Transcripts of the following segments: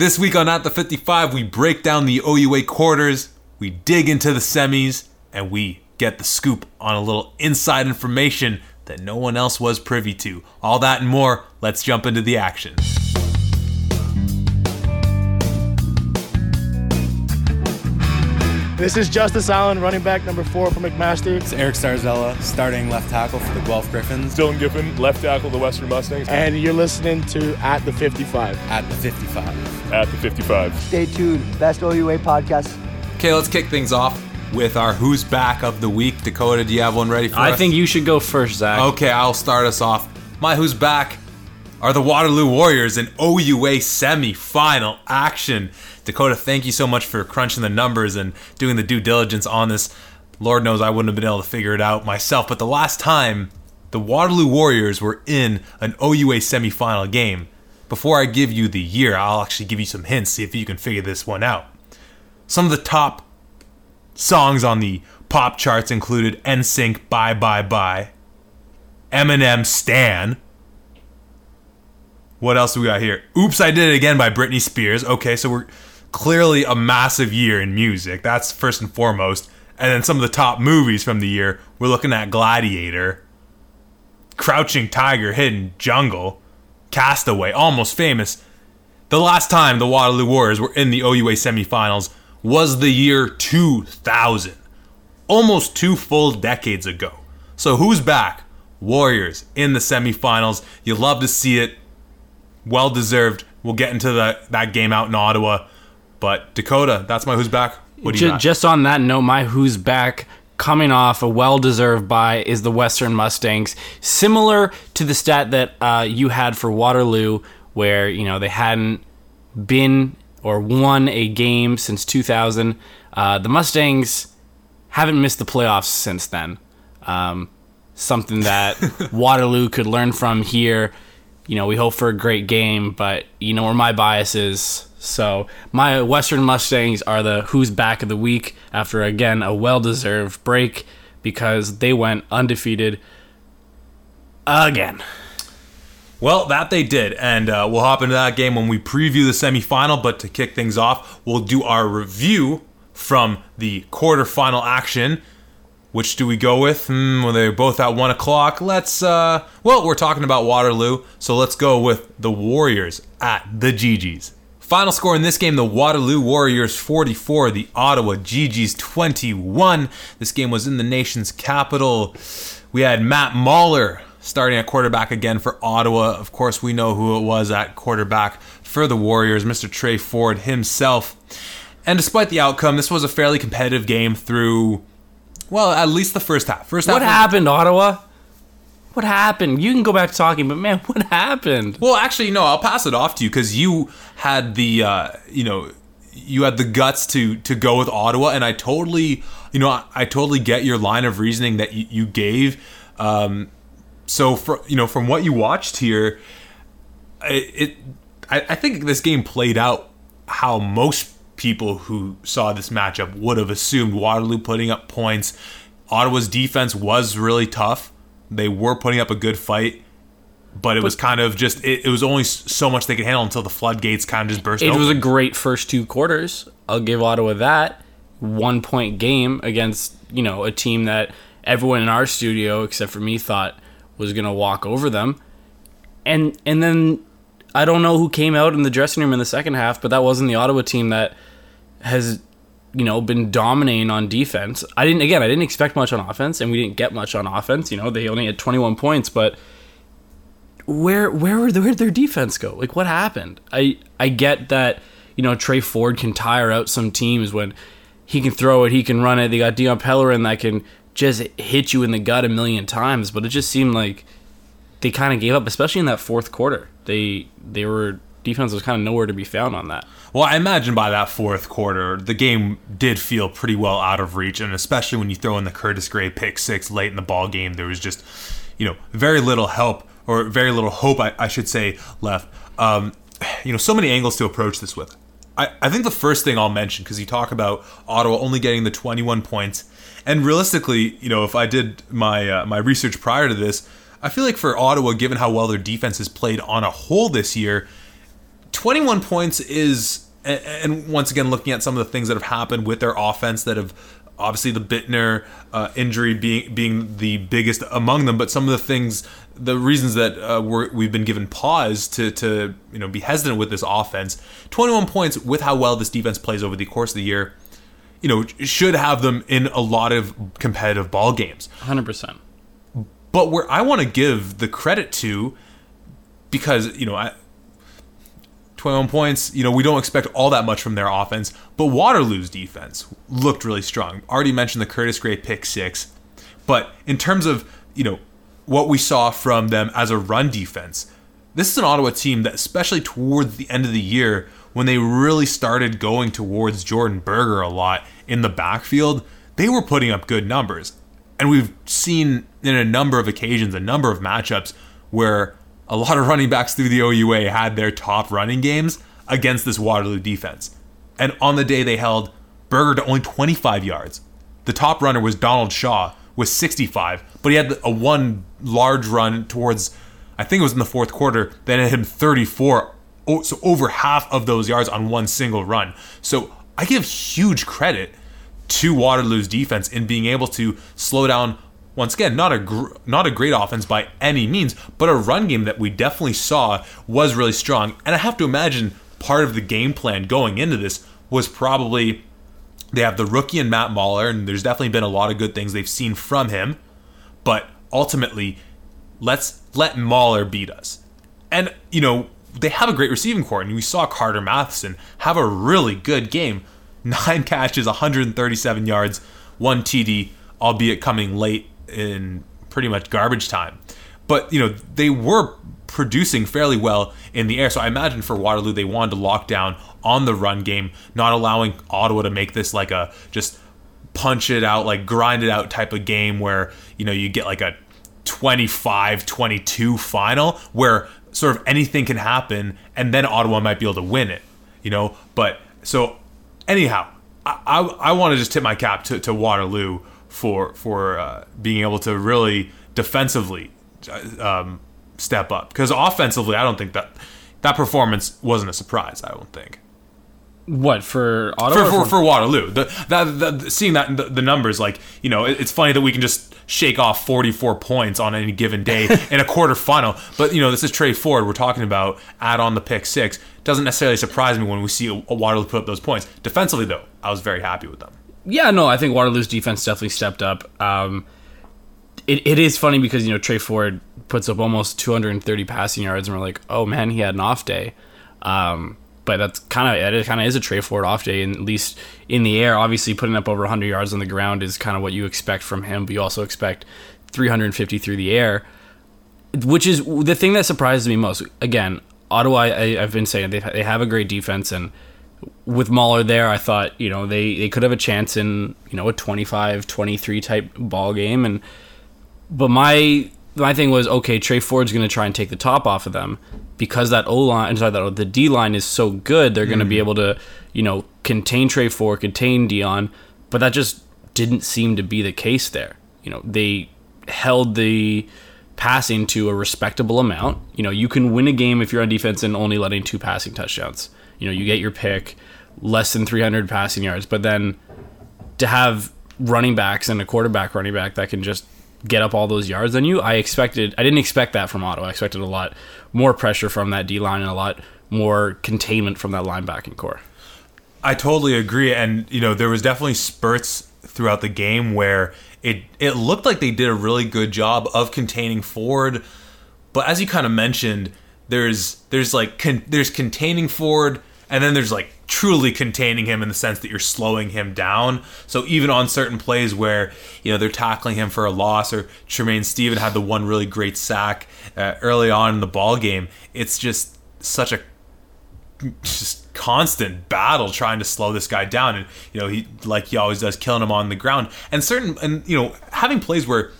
This week on At the 55, we break down the OUA quarters, we dig into the semis, and we get the scoop on a little inside information that no one else was privy to. All that and more, let's jump into the action. This is Justice Allen, running back number four for McMaster. It's Eric Starzella, starting left tackle for the Guelph Gryphons. Dylan Giffen, left tackle, for the Western Mustangs. And you're listening to At the 55. At the 55. At the 55. Stay tuned. Best OUA podcast. Okay, let's kick things off with our Who's Back of the Week. Dakota, do you have one ready for I us? think you should go first, Zach. Okay, I'll start us off. My Who's Back are the Waterloo Warriors in OUA semi-final action. Dakota, thank you so much for crunching the numbers and doing the due diligence on this. Lord knows I wouldn't have been able to figure it out myself, but the last time the Waterloo Warriors were in an OUA semifinal game, before I give you the year, I'll actually give you some hints, see if you can figure this one out. Some of the top songs on the pop charts included NSYNC Bye Bye Bye, Eminem Stan. What else do we got here? Oops, I Did It Again by Britney Spears. Okay, so we're clearly a massive year in music. That's first and foremost. And then some of the top movies from the year, we're looking at Gladiator, Crouching Tiger, Hidden Jungle, Castaway, Almost Famous. The last time the Waterloo Warriors were in the OUA semifinals was the year 2000, almost two full decades ago. So who's back? Warriors in the semifinals. You love to see it. Well deserved. We'll get into the, that game out in Ottawa. But Dakota, that's my who's back. What do you got? just on that note, my who's back coming off a well-deserved bye is the Western Mustangs. Similar to the stat that uh, you had for Waterloo, where you know they hadn't been or won a game since 2000. Uh, the Mustangs haven't missed the playoffs since then. Um, something that Waterloo could learn from here. You know, we hope for a great game, but you know where my bias is. So my Western Mustangs are the who's back of the week after again a well-deserved break because they went undefeated again. Well, that they did, and uh, we'll hop into that game when we preview the semifinal. But to kick things off, we'll do our review from the quarterfinal action. Which do we go with? Hmm, well, they're both at one o'clock. Let's. Uh, well, we're talking about Waterloo, so let's go with the Warriors at the GGs. Final score in this game: the Waterloo Warriors 44, the Ottawa GGs 21. This game was in the nation's capital. We had Matt Mahler starting at quarterback again for Ottawa. Of course, we know who it was at quarterback for the Warriors, Mr. Tre Ford himself. And despite the outcome, this was a fairly competitive game through, well, at least the first half. First half. What happened, Ottawa? What happened? You can go back to talking, but man, what happened? Well, actually, no. I'll pass it off to you because you had the, uh, you know, you had the guts to to go with Ottawa, and I totally, you know, I, I totally get your line of reasoning that you, you gave. Um, so, for you know, from what you watched here, it, it I, I think this game played out how most people who saw this matchup would have assumed. Waterloo putting up points. Ottawa's defense was really tough. They were putting up a good fight but it was kind of just it, it was only so much they could handle until the floodgates kind of just burst It open. was a great first two quarters. I'll give Ottawa that. One point game against, you know, a team that everyone in our studio, except for me, thought was gonna walk over them. And and then I don't know who came out in the dressing room in the second half, but that wasn't the Ottawa team that has you know been dominating on defense. I didn't again I didn't expect much on offense and we didn't get much on offense. You know, they only had 21 points, but where where were the, where did their defense go? Like what happened? I I get that you know Tre Ford can tire out some teams when he can throw it, he can run it. They got Dion Pellerin that can just hit you in the gut a million times, but it just seemed like they kind of gave up, especially in that fourth quarter. They they were defense was kind of nowhere to be found on that. Well, I imagine by that fourth quarter, the game did feel pretty well out of reach, and especially when you throw in the Curtis Gray pick six late in the ball game, there was just, you know, very little help or very little hope, I, I should say, left. Um, you know, so many angles to approach this with. I, I think the first thing I'll mention because you talk about Ottawa only getting the 21 points, and realistically, you know, if I did my uh, my research prior to this, I feel like for Ottawa, given how well their defense has played on a whole this year, 21 points is, and once again, looking at some of the things that have happened with their offense that have obviously the Bittner uh, injury being being the biggest among them, but some of the things, the reasons that uh, we're, we've been given pause to to you know be hesitant with this offense. 21 points with how well this defense plays over the course of the year, you know, should have them in a lot of competitive ball games. 100%. But where I want to give the credit to, because you know, I, 21 points. You know, we don't expect all that much from their offense, but Waterloo's defense looked really strong. Already mentioned the Curtis Gray pick six, but in terms of you know what we saw from them as a run defense, this is an Ottawa team that, especially towards the end of the year, when they really started going towards Jordan Berger a lot in the backfield, they were putting up good numbers. And we've seen in a number of occasions, a number of matchups where a lot of running backs through the OUA had their top running games against this Waterloo defense. And on the day they held Berger to only 25 yards. The top runner was Donald Shaw with 65, but he had a one large run towards, I think it was in the fourth quarter, that had him 34. Oh, So over half of those yards on one single run. So I give huge credit to Waterloo's defense in being able to slow down once again not a gr- not a great offense by any means but a run game that we definitely saw was really strong. And I have to imagine part of the game plan going into this was probably they have the rookie and Matt Mahler and there's definitely been a lot of good things they've seen from him. But ultimately let's let Mahler beat us. And you know they have a great receiving corps and we saw Carter Matheson have a really good game. Nine catches, 137 yards, one TD, albeit coming late in pretty much garbage time. But, you know, they were producing fairly well in the air. So I imagine for Waterloo, they wanted to lock down on the run game, not allowing Ottawa to make this like a just punch it out, like grind it out type of game where, you know, you get like a 25 22 final where sort of anything can happen and then Ottawa might be able to win it, you know? But so anyhow, I, I, I want to just tip my cap to, to Waterloo for for uh, being able to really defensively um, step up because offensively, I don't think that that performance wasn't a surprise. I don't think What, for Ottawa? for, for, for Waterloo. The, that, the, seeing that the, the numbers, like you know, it- it's funny that we can just shake off 44 points on any given day in a quarterfinal. But you know, this is Tre Ford. We're talking about add on the pick six. Doesn't necessarily surprise me when we see a, a Waterloo put up those points. Defensively, though, I was very happy with them. Yeah, no, I think Waterloo's defense definitely stepped up. Um, it, it is funny because you know Tre Ford puts up almost 230 passing yards, and we're like, oh man, he had an off day. Um, but that's kind of it. Kind of is a Tre Ford off day, and at least in the air. Obviously, putting up over 100 yards on the ground is kind of what you expect from him, but you also expect 350 through the air, which is the thing that surprises me most. Again, Ottawa, I, I've been saying they they have a great defense and with Mahler there, I thought, you know, they, they could have a chance in, you know, a 25, 23 type ball game. And, but my, my thing was, okay, Tre Ford's going to try and take the top off of them because that O line, sorry, that the D line is so good. They're going to be mm-hmm. able to, you know, contain Tre Ford, contain Dion. But that just didn't seem to be the case there. You know, they held the passing to a respectable amount. You know, you can win a game if you're on defense and only letting two passing touchdowns. You know, you get your pick, less than 300 passing yards, but then to have running backs and a quarterback running back that can just get up all those yards on you, I expected, I didn't expect that from Otto. I expected a lot more pressure from that D line and a lot more containment from that linebacking corps. I totally agree, and you know there was definitely spurts throughout the game where it it looked like they did a really good job of containing Ford, but as you kind of mentioned, there's there's like con- there's containing Ford, and then there's like truly containing him in the sense that you're slowing him down. So even on certain plays where you know they're tackling him for a loss, or Tremaine Steven had the one really great sack uh, early on in the ball game, it's just such a just constant battle trying to slow this guy down and you know he like he always does killing him on the ground and certain and you know having plays where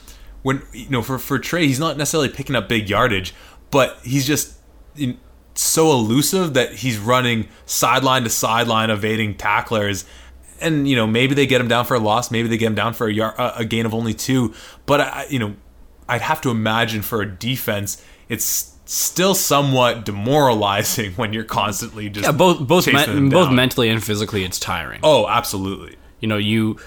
when you know for for Tre he's not necessarily picking up big yardage but he's just you know, so elusive that he's running sideline to sideline evading tacklers and you know maybe they get him down for a loss maybe they get him down for a yard, a gain of only two but I you know I'd have to imagine for a defense it's still somewhat demoralizing when you're constantly just Yeah, both both them both mentally and physically, it's tiring. Oh, absolutely. You know, you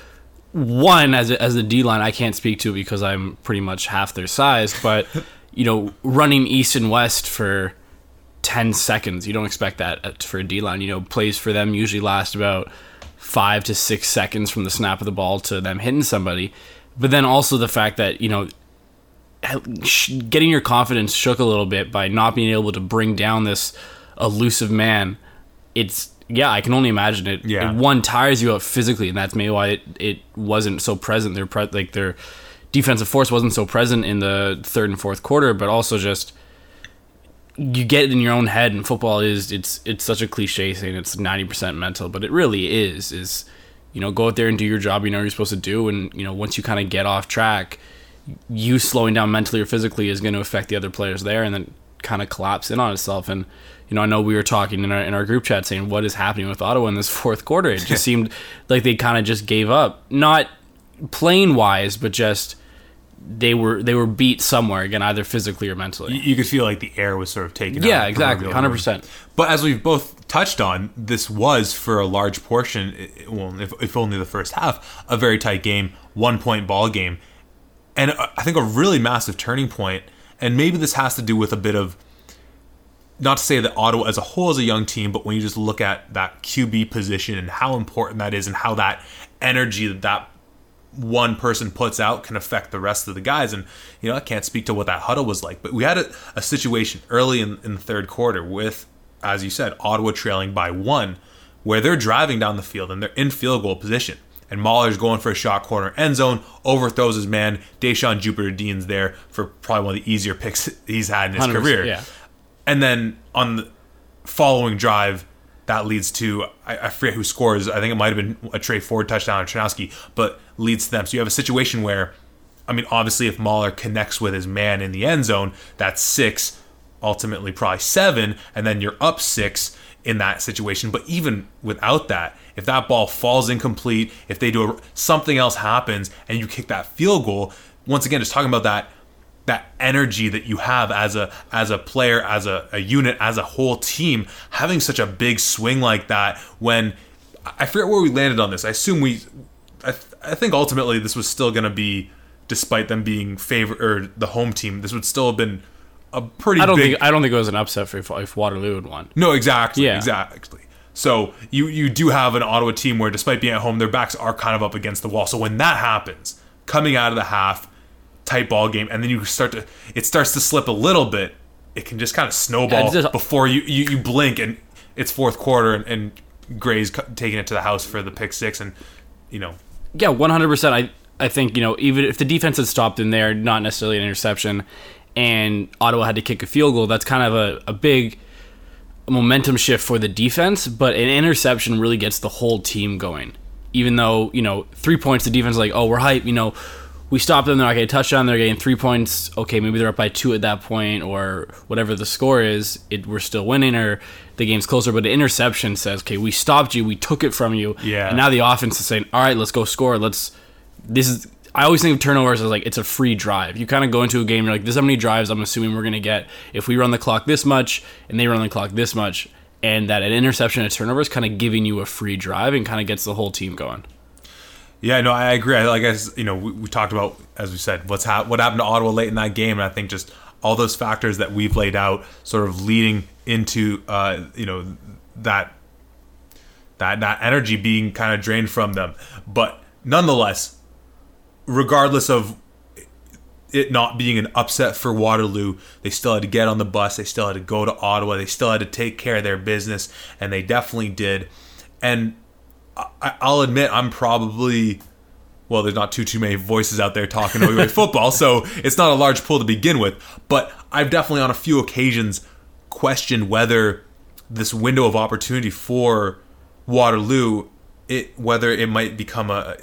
one as a, as a D line, I can't speak to because I'm pretty much half their size, but you know, running east and west for ten seconds, you don't expect that uh, for a D line. You know, plays for them usually last about five to six seconds from the snap of the ball to them hitting somebody. But then also the fact that you know getting your confidence shook a little bit by not being able to bring down this elusive man. It's yeah, I can only imagine it. Yeah. it one tires you out physically, and that's maybe why it, it wasn't so present. Their pre- like their defensive force wasn't so present in the third and fourth quarter, but also just you get it in your own head. And football is it's it's such a cliche saying it's ninety percent mental, but it really is. Is you know go out there and do your job you know you're supposed to do, and you know once you kind of get off track, you slowing down mentally or physically is going to affect the other players there, and then kind of collapse in on itself. And you know, I know we were talking in our in our group chat saying what is happening with Ottawa in this fourth quarter. It just seemed like they kind of just gave up, not playing wise, but just they were they were beat somewhere again, either physically or mentally. You, could feel like the air was sort of taken. Yeah, exactly, hundred percent. But as we've both touched on, this was for a large portion, well, if, if only the first half, a very tight game, one point ball game, and I think a really massive turning point. And maybe this has to do with a bit of, not to say that Ottawa as a whole is a young team, but when you just look at that QB position and how important that is, and how that energy that that one person puts out can affect the rest of the guys. And, you know, I can't speak to what that huddle was like, but we had a, a situation early in, in the third quarter with, as you said, Ottawa trailing by one, where they're driving down the field and they're in field goal position. And Mahler's going for a shot corner end zone, overthrows his man. Deshaun Jupiter Dean's there for probably one of the easier picks he's had in his career. yeah. And then on the following drive, that leads to I, I forget who scores. I think it might have been a Tre Ford touchdown or Ternowski, but leads to them. So you have a situation where, I mean, obviously, if Mahler connects with his man in the end zone, that's six, ultimately probably seven, and then you're up six in that situation. But even without that, if that ball falls incomplete, if they do a, something else happens, and you kick that field goal, once again, just talking about that that energy that you have as a as a player as a, a unit as a whole team having such a big swing like that when i forget where we landed on this i assume we i, th- I think ultimately this was still going to be despite them being favor or the home team this would still have been a pretty I don't big think I don't think it was an upset for if, if Waterloo had won. no, exactly. Yeah. Exactly. So you you do have an Ottawa team where, despite being at home, their backs are kind of up against the wall. So when that happens, coming out of the half, tight ball game, and then you start to it starts to slip a little bit. It can just kind of snowball just- before you, you you blink, and it's fourth quarter, and, and Gray's taking it to the house for the pick six, and you know Yeah, one hundred percent. I I think you know even if the defense had stopped in there, not necessarily an interception, and Ottawa had to kick a field goal, that's kind of a, a big momentum shift for the defense. But an interception really gets the whole team going. Even though you know three points, the defense is like, oh, we're hype. You know, we stopped them. They're not getting a touchdown. They're getting three points. Okay, maybe they're up by two at that point, or whatever the score is. It we're still winning, or the game's closer. But the interception says, okay, we stopped you. We took it from you. Yeah. And now the offense is saying, all right, let's go score. Let's. This is. I always think of turnovers as like it's a free drive. You kind of go into a game, you're like, this is how many drives I'm assuming we're gonna get if we run the clock this much and they run the clock this much, and that an interception a turnover is kind of giving you a free drive and kind of gets the whole team going. Yeah, no, I agree. I, like I, s- you know, we, we talked about as we said what's hap- what happened to Ottawa late in that game, and I think just all those factors that we've laid out, sort of leading into, uh, you know, that that that energy being kind of drained from them. But nonetheless, regardless of it not being an upset for Waterloo, they still had to get on the bus. They still had to go to Ottawa. They still had to take care of their business, and they definitely did. And I, I'll admit, I'm probably well. There's not too too many voices out there talking OUA football, so it's not a large pool to begin with. But I've definitely, on a few occasions, questioned whether this window of opportunity for Waterloo, it whether it might become a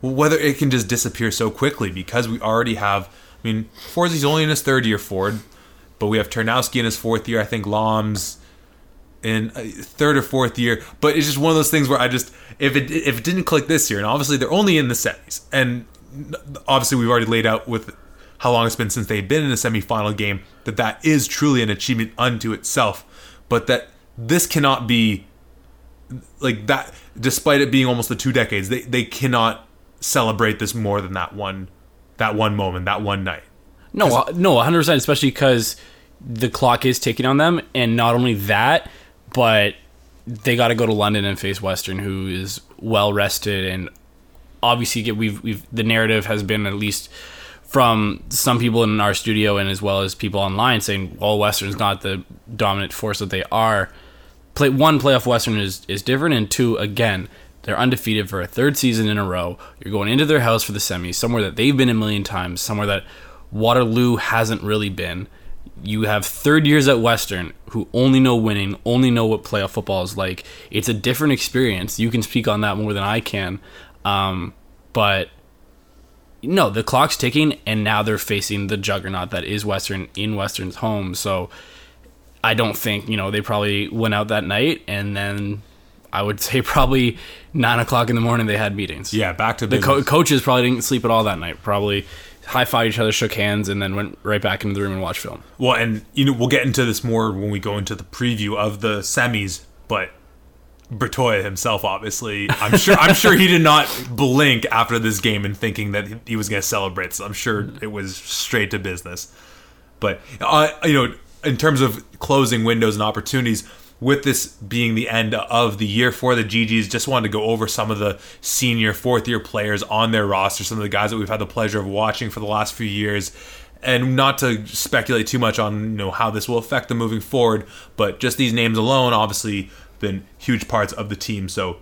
whether it can just disappear so quickly because we already have. I mean, Forzy's only in his third year, Ford, but we have Ternowski in his fourth year. I think Lom's in uh, third or fourth year. But it's just one of those things where I just if it if it didn't click this year, and obviously they're only in the semis, and obviously we've already laid out with how long it's been since they've been in a semifinal game, that that is truly an achievement unto itself. But that this cannot be like that, despite it being almost the two decades, they, they cannot celebrate this more than that one, that one moment, that one night. No, no, 100%, especially because the clock is ticking on them. And not only that, but they got to go to London and face Western, who is well rested. And obviously, get- we've, we've, the narrative has been at least from some people in our studio and as well as people online saying, well, Western's not the dominant force that they are. Play one playoff Western is is different, and two, again, they're undefeated for a third season in a row. You're going into their house for the semis, somewhere that they've been a million times, somewhere that Waterloo hasn't really been. You have third years at Western who only know winning, only know what playoff football is like. It's a different experience. You can speak on that more than I can, um, but no, the clock's ticking, and now they're facing the juggernaut that is Western in Western's home. So I don't think you know they probably went out that night, and then I would say probably nine o'clock in the morning they had meetings. Yeah, back to the co- coaches probably didn't sleep at all that night. Probably high five each other, shook hands, and then went right back into the room and watched film. Well, and you know we'll get into this more when we go into the preview of the semis, but Bertoia himself, obviously, I'm sure I'm sure he did not blink after this game and thinking that he was going to celebrate. So I'm sure it was straight to business. But uh, you know, in terms of closing windows and opportunities, with this being the end of the year for the GGs, just wanted to go over some of the senior fourth year players on their roster, some of the guys that we've had the pleasure of watching for the last few years. And not to speculate too much on you know how this will affect them moving forward, but just these names alone, obviously, been huge parts of the team. So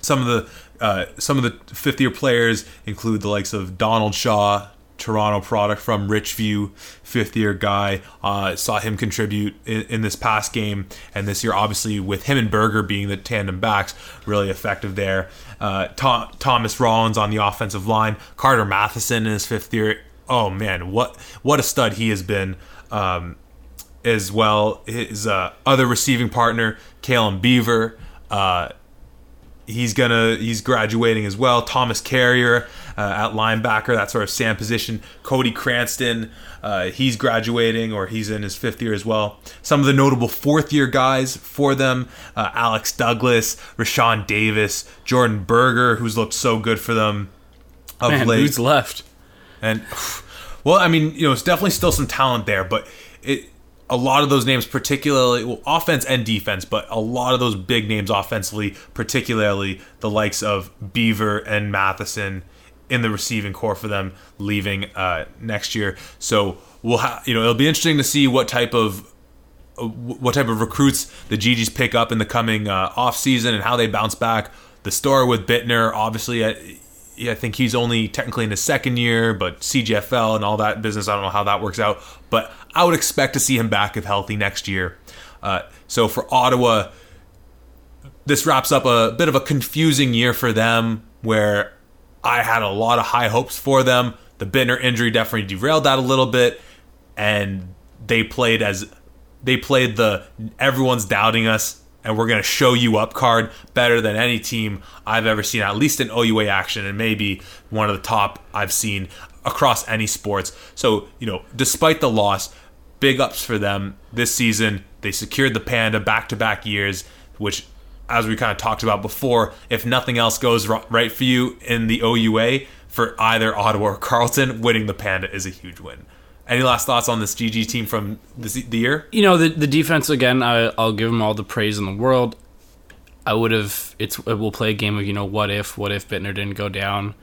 some of the uh, some of the fifth year players include the likes of Donald Shaw, Toronto product from Richview, fifth year guy. Uh, saw him contribute in, in this past game, and this year, obviously, with him and Berger being the tandem backs, really effective there. Uh, Tho- Thomas Rollins on the offensive line, Carter Matheson in his fifth year. Oh man, what what a stud he has been. Um, as well, his uh, other receiving partner, Kalen Beaver. Uh, he's gonna he's graduating as well. Thomas Carrier uh, at linebacker, that sort of Sam position. Cody Cranston, uh, he's graduating or he's in his fifth year as well. Some of the notable fourth year guys for them: uh, Alex Douglas, Rashawn Davis, Jordan Berger, who's looked so good for them of Man, late. who's left? And well, I mean, you know, it's definitely still some talent there, but it a lot of those names, particularly well, offense and defense, but a lot of those big names offensively, particularly the likes of Beaver and Matheson in the receiving corps for them leaving uh, next year. So we'll have, you know, it'll be interesting to see what type of uh, what type of recruits the GGs pick up in the coming uh, off season and how they bounce back. The story with Bittner, obviously, I, think he's only technically in his second year, but CJFL and all that business, I don't know how that works out. But I would expect to see him back if healthy next year. Uh, so for Ottawa, this wraps up a bit of a confusing year for them where I had a lot of high hopes for them. The Bittner injury definitely derailed that a little bit, and they played as they played the everyone's doubting us and we're going to show you up card better than any team I've ever seen, at least in OUA action, and maybe one of the top I've seen across any sports. So, you know, despite the loss, big ups for them this season. They secured the Panda back to back years, which, as we kind of talked about before, if nothing else goes right for you in the OUA, for either Ottawa or Carleton, winning the Panda is a huge win. Any last thoughts on this GG team from this, the year? You know the the defense again. I, I'll give them all the praise in the world. I would have. It's we'll play a game of you know what if what if Bittner didn't go down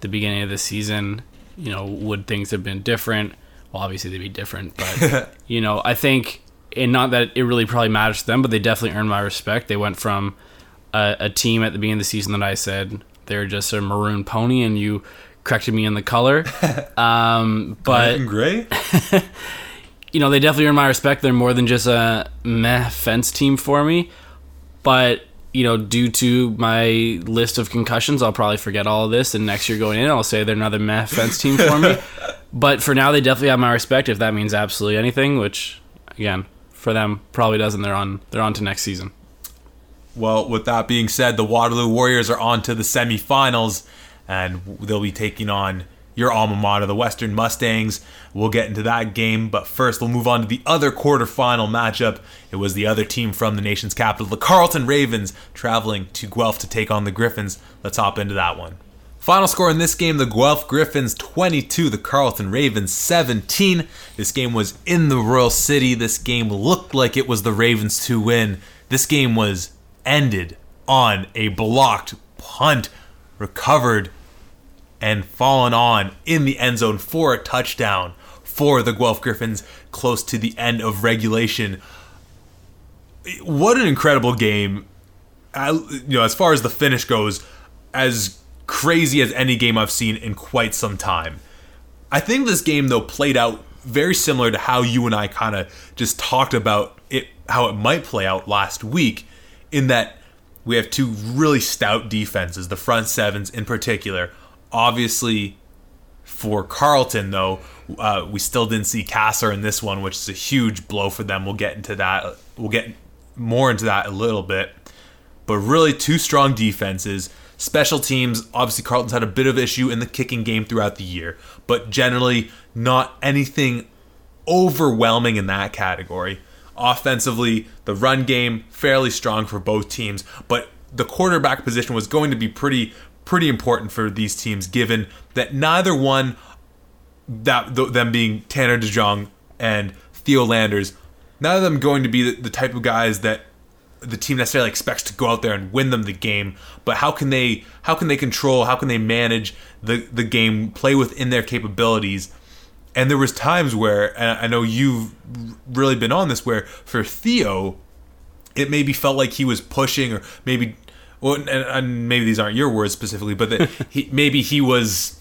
the beginning of the season. You know would things have been different? Well, obviously they'd be different, but you know I think and not that it really probably matters to them, but they definitely earned my respect. They went from a, a team at the beginning of the season that I said they're just a maroon pony, and you corrected me in the color. Um, but gray? you know, they definitely earn my respect. They're more than just a meh fence team for me. But, you know, due to my list of concussions, I'll probably forget all of this. And next year going in, I'll say they're another meh fence team for me. but for now, they definitely have my respect if that means absolutely anything, which, again, for them probably doesn't. They're on, they're on to next season. Well, with that being said, the Waterloo Warriors are on to the semifinals, and they'll be taking on your alma mater, the Western Mustangs. We'll get into that game, but first we'll move on to the other quarterfinal matchup. It was the other team from the nation's capital, the Carleton Ravens, traveling to Guelph to take on the Gryphons. Let's hop into that one. Final score in this game the Guelph Gryphons 22, the Carleton Ravens 17. This game was in the Royal City. This game looked like it was the Ravens to win. This game was ended on a blocked punt, recovered and fallen on in the end zone for a touchdown for the Guelph Gryphons close to the end of regulation. What an incredible game. I, you know, as far as the finish goes, as crazy as any game I've seen in quite some time. I think this game though played out very similar to how you and I kind of just talked about it how it might play out last week in that we have two really stout defenses, the front sevens in particular. Obviously, for Carleton, though, uh, we still didn't see Cassar in this one, which is a huge blow for them. We'll get into that. We'll get more into that a little bit. But really, two strong defenses. Special teams, obviously, Carleton's had a bit of issue in the kicking game throughout the year, but generally not anything overwhelming in that category. Offensively, the run game fairly strong for both teams, but the quarterback position was going to be pretty pretty important for these teams given that neither one that them being Tanner DeJong and Theo Landers, none of them going to be the, the type of guys that the team necessarily expects to go out there and win them the game but how can they how can they control how can they manage the the game play within their capabilities and there was times where and I know you've really been on this where for Theo it maybe felt like he was pushing or maybe well and, and maybe these aren't your words specifically but that he maybe he was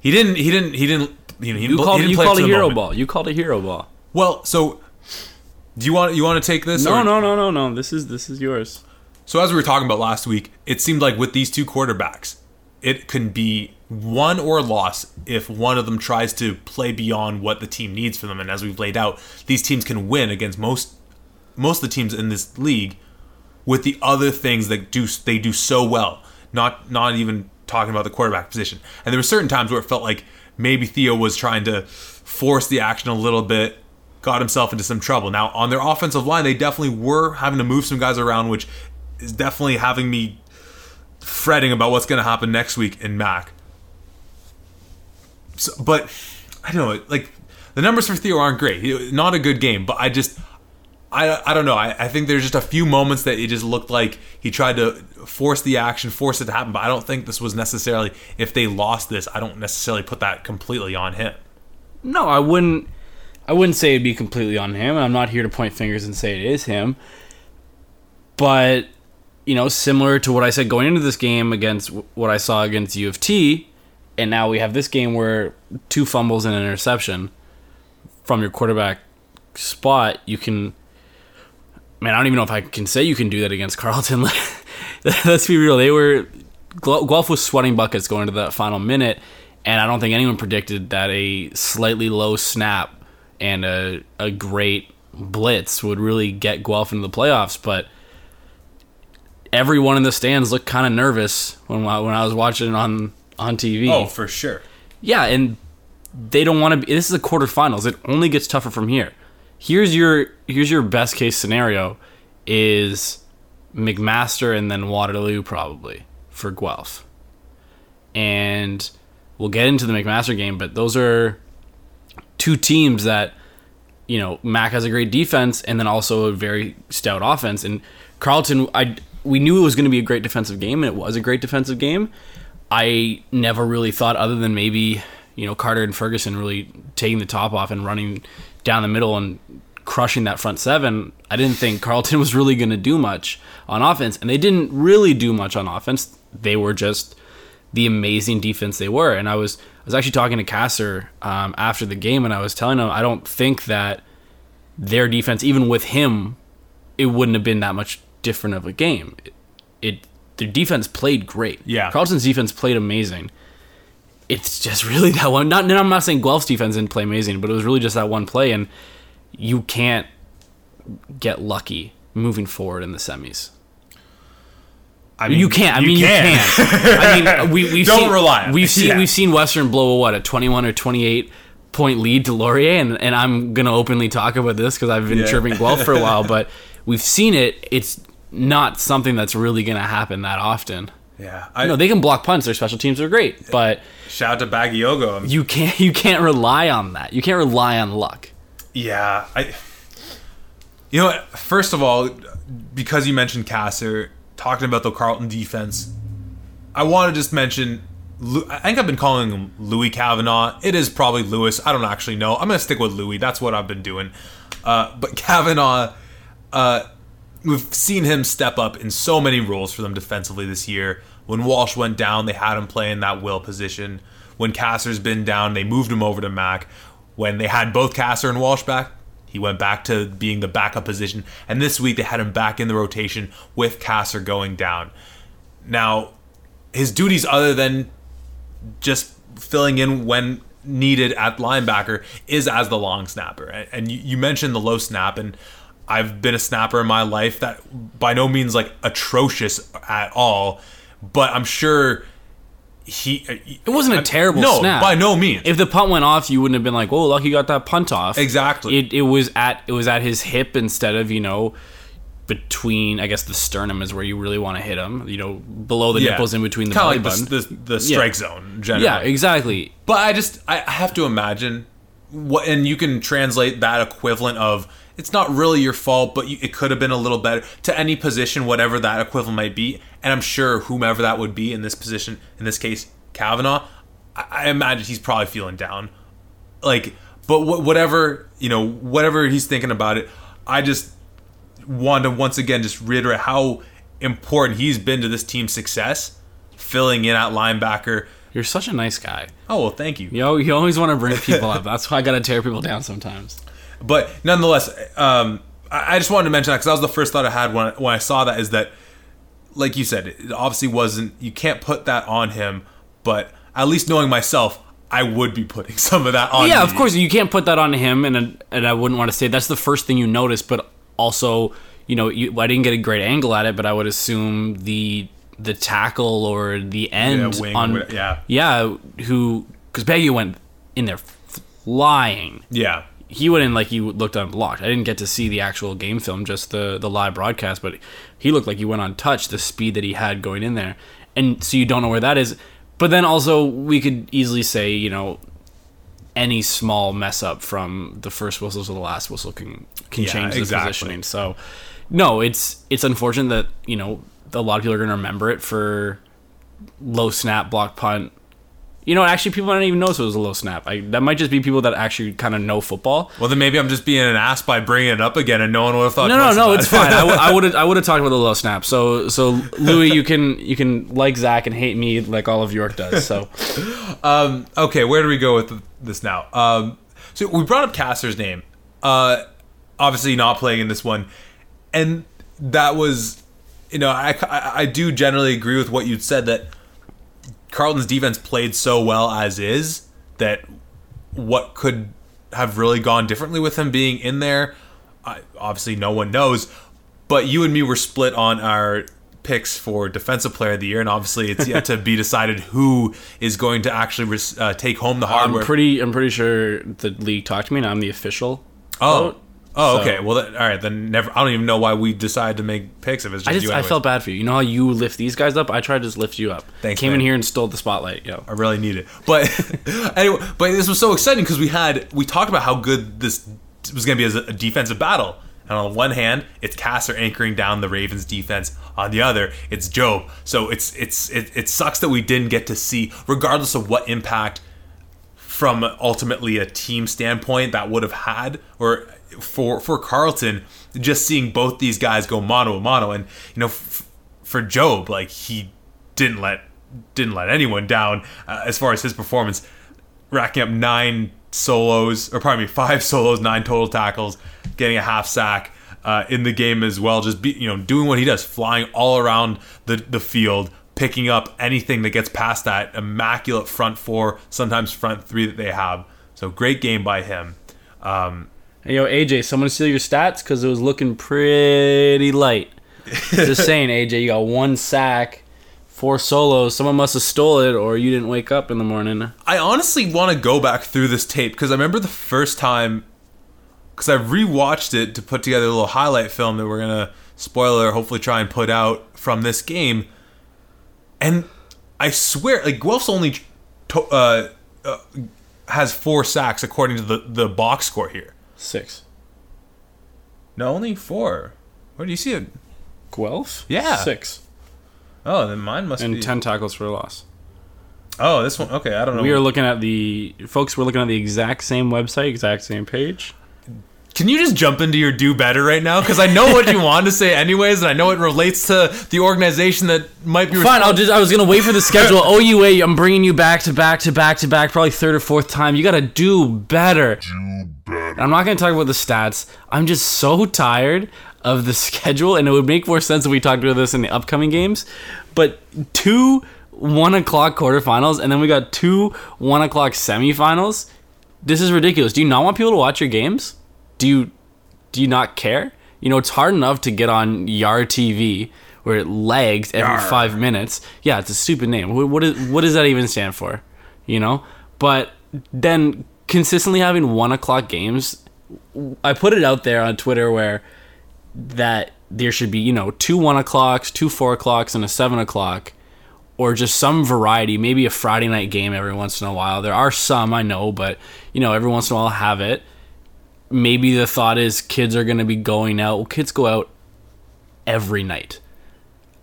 he didn't he didn't he didn't you know he You called he didn't you play called the hero moment. ball. You called a hero ball. well so do you want you want to take this No, or- no, no, no, no. This is this is yours. So as we were talking about last week, it seemed like with these two quarterbacks, it can be won or loss if one of them tries to play beyond what the team needs from them. And as we've laid out, these teams can win against most most of the teams in this league with the other things that do they do so well. Not not even talking about the quarterback position. And there were certain times where it felt like maybe Theo was trying to force the action a little bit, got himself into some trouble. Now on their offensive line, they definitely were having to move some guys around, which is definitely having me fretting about what's going to happen next week in Mac. So, but I don't know, like the numbers for Theo aren't great. Not a good game, but I just I, I don't know. I, I think there's just a few moments that it just looked like he tried to force the action, force it to happen. But I don't think this was necessarily, if they lost this, I don't necessarily put that completely on him. No, I wouldn't. I wouldn't say it'd be completely on him. I'm not here to point fingers and say it is him. But you know, similar to what I said going into this game against what I saw against U of T, and now we have this game where two fumbles and an interception from your quarterback spot. You can. Man, I don't even know if I can say you can do that against Carleton. Let's be real. They were Guelph was sweating buckets going to that final minute, and I don't think anyone predicted that a slightly low snap and a, a great blitz would really get Guelph into the playoffs. But everyone in the stands looked kind of nervous when when I was watching on on TV. Oh, for sure. Yeah, and they don't want to be this is a quarterfinals. It only gets tougher from here. Here's your here's your best case scenario is McMaster and then Waterloo probably for Guelph. And we'll get into the McMaster game, but those are two teams that you know, Mac has a great defense and then also a very stout offense. And Carleton, I we knew it was going to be a great defensive game, and it was a great defensive game. I never really thought, other than maybe you know Carter and Ferguson really taking the top off and running down the middle and crushing that front seven. I didn't think Carleton was really going to do much on offense, and they didn't really do much on offense. They were just the amazing defense they were. And I was I was actually talking to Cassar um, after the game, and I was telling him I don't think that their defense, even with him, it wouldn't have been that much different of a game. It, it their defense played great. Yeah. Carleton's defense played amazing. It's just really that one. Not, I'm not saying Guelph's defense didn't play amazing, but it was really just that one play, and you can't get lucky moving forward in the semis. I mean, you can't. I you mean, can. you can't. I mean, we, we've Don't seen, rely. We've seen Yeah. we've seen Western blow a what a twenty-one or twenty-eight point lead to Laurier, and, and I'm gonna openly talk about this because I've been Yeah. chirping Guelph for a while, but we've seen it. It's not something that's really gonna happen that often. Yeah, I No, they can block punts. Their special teams are great, but shout out to Bagiogo. I mean, you can't you can't rely on that. You can't rely on luck. Yeah, I. You know what? First of all, because you mentioned Cassar talking about the Carleton defense, I want to just mention. I think I've been calling him Louis Kavanaugh. It is probably Lewis. I don't actually know. I'm gonna stick with Louis. That's what I've been doing. Uh, but Kavanaugh, uh, we've seen him step up in so many roles for them defensively this year. When Walsh went down, they had him play in that will position. When Cassar's been down, they moved him over to Mac. When they had both Cassar and Walsh back, he went back to being the backup position. And this week they had him back in the rotation with Cassar going down. Now, his duties other than just filling in when needed at linebacker is as the long snapper. And- you mentioned the low snap, and I've been a snapper in my life that by no means like atrocious at all, but I'm sure he. It wasn't a terrible no, snap. by no means. If the punt went off, you wouldn't have been like, "Oh, lucky got that punt off." Exactly. It, it was at it was at his hip instead of you know between. I guess the sternum is where you really want to hit him. You know, below the nipples in between the belly like button. the, the, the strike zone. Generally. yeah, exactly. But I just I have to imagine what, and you can translate that equivalent of it's not really your fault, but you, it could have been a little better to any position, whatever that equivalent might be. And I'm sure whomever that would be in this position, in this case, Kavanaugh, I, I imagine he's probably feeling down. Like, but wh- whatever you know, whatever he's thinking about it, I just want to once again just reiterate how important he's been to this team's success, filling in at linebacker. You're such a nice guy. Oh well, thank you. You know, you always want to bring people up. That's why I gotta tear people down sometimes. But nonetheless, um, I I just wanted to mention that because that was the first thought I had when I, when I saw that is that, like you said, it obviously wasn't. You can't put that on him, but at least knowing myself, I would be putting some of that on. yeah, me. of course you can't put that on him, and and I wouldn't want to say that's the first thing you notice. But also, you know, you, I didn't get a great angle at it, but I would assume the the tackle or the end wing on yeah. yeah who because Baggy went in there flying. Yeah, He went in like he looked unblocked. I didn't get to see the actual game film, just the the live broadcast, but he looked like he went untouched. The speed that he had going in there, and so you don't know where that is. But then also we could easily say, you know, any small mess up from the first whistle to the last whistle can can Yeah, change the exactly. positioning. So no, it's it's unfortunate that you know a lot of people are going to remember it for low snap block punt. You know, actually, people don't even notice it was a low snap. I, that might just be people that actually kind of know football. Well, then maybe I'm just being an ass by bringing it up again, and no one would have thought. No, no, no, it's fine. I would have, I would have talked about the low snap. So, so Louis, you can, you can like Zach and hate me like all of York does. So, okay, where do we go with this now? Um, so we brought up Caster's name. Uh, obviously not playing in this one, and that was, you know, I, I, I do generally agree with what you said that Carleton's defense played so well as is that what could have really gone differently with him being in there, I, obviously no one knows. But you and me were split on our picks for defensive player of the year, and obviously it's yet to be decided who is going to actually uh, take home the hardware. I'm pretty, I'm pretty sure the league talked to me, and I'm the official. oh, vote. Oh, So- okay. Well, then, all right. Then never. I don't even know why we decided to make picks if it's just, I just, you. I felt bad for you. You know how you lift these guys up? I tried to just lift you up. Thanks, Came in here and stole the spotlight. Yo, I really need it. But anyway, but this was so exciting because we had we talked about how good this was going to be as a defensive battle. And on one hand, it's Cassar anchoring down the Ravens defense. On the other, it's Job. So it's it's it, it sucks that we didn't get to see, regardless of what impact from ultimately a team standpoint that would have had, or for for Carleton, just seeing both these guys go mano a mano, and you know, f- for Job, like he didn't let didn't let anyone down uh, as far as his performance, racking up nine solos, or pardon me, five solos, nine total tackles, getting a half sack. Uh, in the game as well, just be you know doing what he does, flying all around the the field, picking up anything that gets past that immaculate front four, sometimes front three that they have. So great game by him. Um, hey, yo, AJ, someone steal your stats because it was looking pretty light. Just saying, AJ, you got one sack, four solos. Someone must have stole it, or you didn't wake up in the morning. I honestly want to go back through this tape because I remember the first time because I rewatched it to put together a little highlight film that we're gonna spoiler hopefully try and put out from this game, and I swear like Guelph's only to, uh, uh, has four sacks according to the the box score here. Six. No, only four. Where do you see it? Guelph? Yeah. Six. Oh, then mine must be And be. 10 tackles for a loss. Oh, this one. Okay, I don't know. We are looking at the. Folks, we're looking at the exact same website, exact same page. Can you just jump into your do better right now? Because I know what you want to say, anyways, and I know it relates to the organization that might be. Fine, I'll just. I was gonna wait for the schedule. OUA, I'm bringing you back to back to back to back, probably third or fourth time. You gotta do better. do better. I'm not gonna talk about the stats. I'm just so tired of the schedule, and it would make more sense if we talked about this in the upcoming games. But two one o'clock quarterfinals, and then we got two one o'clock semifinals. This is ridiculous. Do you not want people to watch your games? Do you do you not care? You know, it's hard enough to get on Yar TV where it lags every five minutes. Yeah, it's a stupid name. What, what, is, what does that even stand for? You know? But then consistently having one o'clock games, I put it out there on Twitter where that there should be, you know, two one o'clocks, two four o'clocks, and a seven o'clock, or just some variety, maybe a Friday night game every once in a while. There are some, I know, but, you know, every once in a while have it maybe the thought is kids are going to be going out. Well, kids go out every night.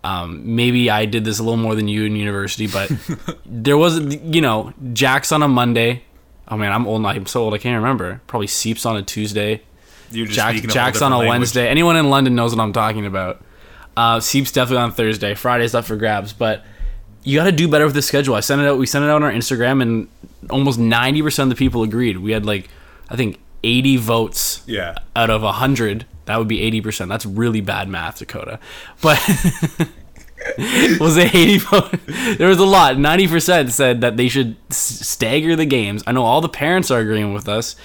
Um, maybe I did this a little more than you in university, but there was, you know, Jack's on a Monday. Oh man, I'm old. now. I'm so old. I can't remember. Probably Seeps on a Tuesday. You're just Jack, Jack's on a language. Wednesday. Anyone in London knows what I'm talking about. Uh, Seeps definitely on Thursday. Friday's up for grabs, but you got to do better with the schedule. I sent it out. We sent it out on our Instagram, and almost 90 percent of the people agreed. We had like, I think, 80 votes Yeah. out of 100 that would be 80% that's really bad math dakota. But was it 80 vote? There was a lot. 90% said that they should s- stagger the games. I know all the parents are agreeing with us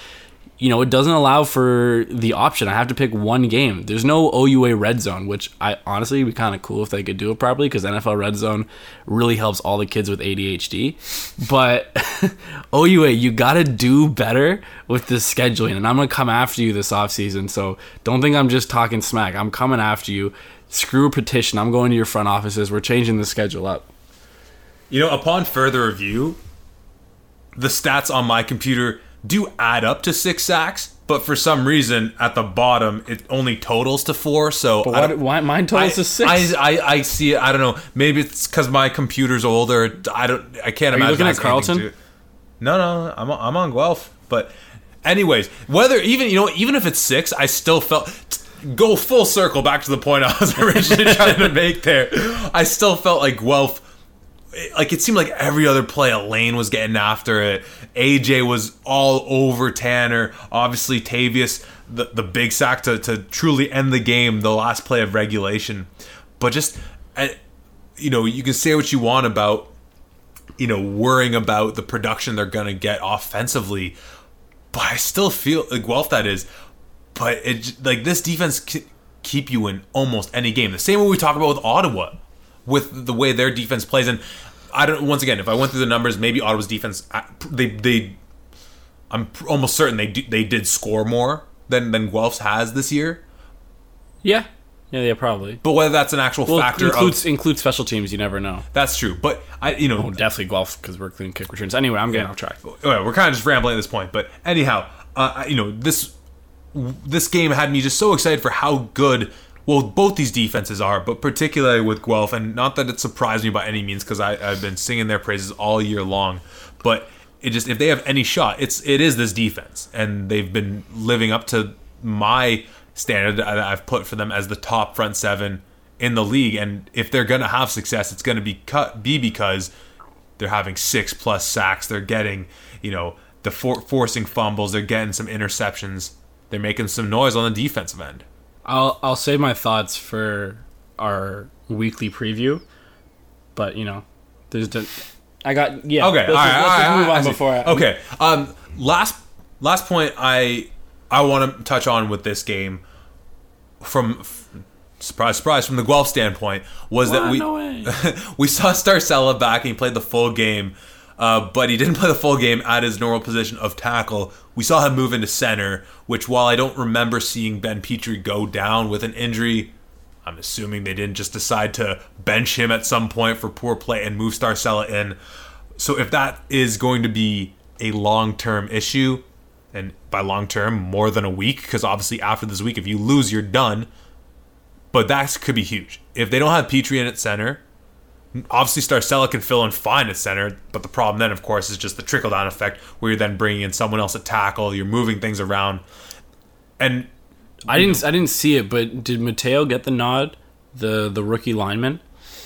you know it doesn't allow for the option. I have to pick one game. There's no oua red zone which i honestly would be kind of cool if they could do it properly because nfl red zone really helps all the kids with adhd but oua you gotta do better with this scheduling and i'm gonna come after you this offseason so don't think i'm just talking smack. I'm coming after you. Screw petition. I'm going to your front offices. We're changing the schedule up. You know, upon further review, the stats on my computer do add up to six sacks, but for some reason at the bottom it only totals to four. So but I what, why mine I, totals to six I, I, I see it. I don't know. Maybe it's because my computer's older. I don't. I can't you imagine. looking at Carleton? to- No, no. I'm I'm on Guelph. But anyways, whether even you know even if it's six, I still felt. Go full circle back to the point I was originally trying to make there. I still felt like Guelph like it seemed like every other play Elaine was getting after it. AJ was all over Tanner. Obviously Tavius the the big sack to, to truly end the game, the last play of regulation. But just uh, you know, you can say what you want about you know worrying about the production they're gonna get offensively, but I still feel like Guelph that is. But it like this defense c- keep you in almost any game. The same way we talk about with Ottawa, with the way their defense plays. And I don't. Once again, if I went through the numbers, maybe Ottawa's defense they they. I'm almost certain they do, they did score more than than Guelph's has this year. yeah yeah yeah probably But whether that's an actual well factor includes of includes special teams you never know that's true. But I you know Oh, definitely golf because we're clean kick returns. Anyway, I'm getting off track. Well, we're kind of just rambling at this point, but anyhow, uh, you know this this game had me just so excited for how good well both these defenses are, but particularly with Guelph, and not that it surprised me by any means because I've been singing their praises all year long, but it just if they have any shot, it's it is this defense, and they've been living up to my standard that I've put for them as the top front seven in the league, and if they're gonna have success, it's gonna be cut be because they're having six plus sacks. They're getting, you know, the for- forcing fumbles. They're getting some interceptions. They're making some noise on the defensive end. I'll I'll save my thoughts for our weekly preview, but you know, there's the I got yeah. Okay, let's all right, just, let's all just right, move on before. I, okay, um, last last point I I want to touch on with this game from f- surprise, surprise, from the Guelph standpoint, was that we No we saw Starcella back and he played the full game, uh, but he didn't play the full game at his normal position of tackle. We saw him move into center, which while I don't remember seeing Ben Petrie go down with an injury, I'm assuming they didn't just decide to bench him at some point for poor play and move Starcella in. So if that is going to be a long term issue, and by long term, more than a week, because obviously after this week, if you lose, you're done. But that could be huge. If they don't have Petrie in at center, obviously Starcella can fill in fine at center, but the problem then, of course, is just the trickle down effect where you're then bringing in someone else at tackle, you're moving things around. And I didn't I didn't see it, but did Mateo get the nod? The the rookie lineman.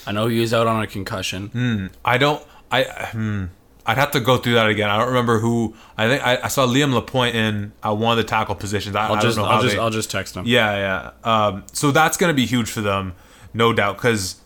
I know he was out on a concussion. I don't. I hmm, I'd have to go through that again. I don't remember who. I think I, I saw Liam Lapointe in uh, one of the tackle positions. I, I'll I just don't know I'll just they, I'll just text him. Yeah, yeah. Um, so that's going to be huge for them, no doubt, because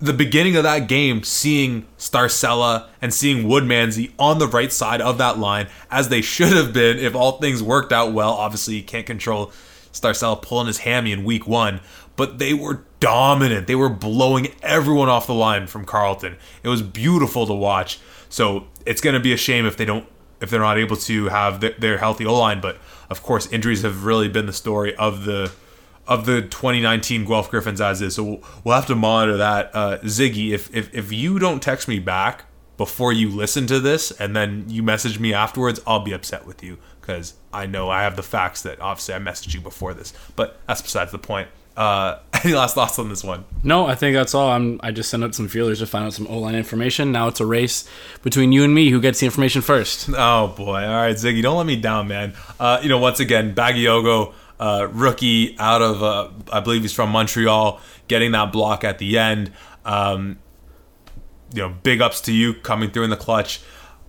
the beginning of that game, seeing Starcella and seeing Woodmansey on the right side of that line, as they should have been if all things worked out well. Obviously, you can't control Starcella pulling his hammy in week one, but they were dominant. They were blowing everyone off the line from Carleton. It was beautiful to watch. So it's going to be a shame if they don't if they're not able to have their, their healthy O line. But of course, injuries have really been the story of the of the 2019 Guelph Gryphons as is. So we'll, we'll have to monitor that. Uh, Ziggy, if, if if you don't text me back before you listen to this and then you message me afterwards, I'll be upset with you because I know I have the facts that obviously I messaged you before this. But that's besides the point. Uh, any last thoughts on this one? No, I think that's all. I'm I just sent out some feelers to find out some O line information. Now it's a race between you and me who gets the information first. Oh boy! All right, Ziggy, don't let me down, man. Uh, you know, once again, Bagiogo, uh, rookie out of, uh, I believe he's from Montreal, getting that block at the end. Um, you know, big ups to you coming through in the clutch.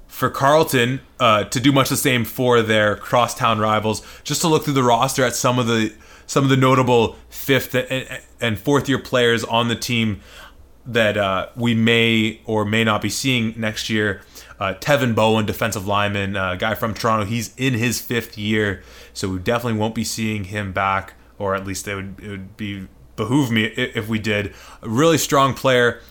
For Carleton uh, to do much the same for their crosstown rivals, just to look through the roster at some of the some of the notable fifth and, and fourth year players on the team that uh, we may or may not be seeing next year. Uh, Tevin Bowen, defensive lineman, uh, guy from Toronto, he's in his fifth year, so we definitely won't be seeing him back, or at least it would it would be behoove me if we did. A really strong player,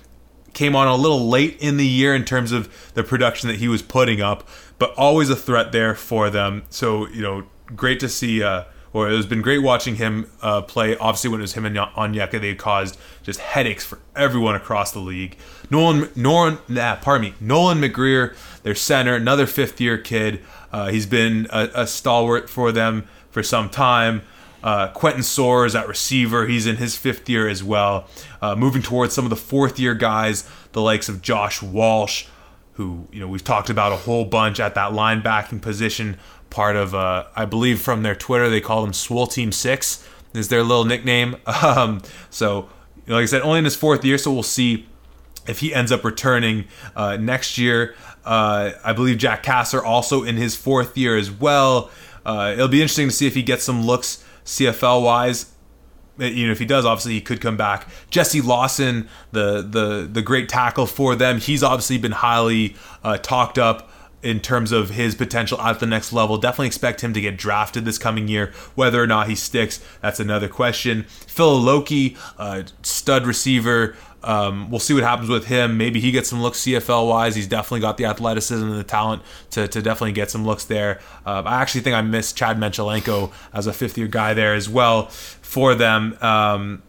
came on a little late in the year in terms of the production that he was putting up, but always a threat there for them. So you know, great to see. Uh, or it has been great watching him uh, play. Obviously, when it was him and Onyeka, they caused just headaches for everyone across the league. Nolan, Nolan, nah, pardon me, Nolan McGreer, their center, another fifth-year kid. Uh, he's been a, a stalwart for them for some time. Uh, Quentin Soares at receiver, he's in his fifth year as well. Uh, moving towards some of the fourth-year guys, the likes of Josh Walsh, who you know we've talked about a whole bunch at that linebacking position. Part of, uh, I believe, from their Twitter, they call them Swole Team Six is their little nickname. Um, so, you know, like I said, only in his fourth year, so we'll see if he ends up returning uh, next year. Uh, I believe Jack Cassar also in his fourth year as well. Uh, it'll be interesting to see if he gets some looks CFL wise. You know, if he does, obviously he could come back. Jesse Lawson, the the the great tackle for them, he's obviously been highly uh, talked up in terms of his potential at the next level. Definitely expect him to get drafted this coming year. Whether or not he sticks, that's another question. Phil Loki, uh, stud receiver. Um, we'll see what happens with him. Maybe he gets some looks CFL wise. He's definitely got the athleticism and the talent to, to definitely get some looks there. Uh, I actually think I miss Chad Menchelenko as a fifth year guy there as well for them. Um,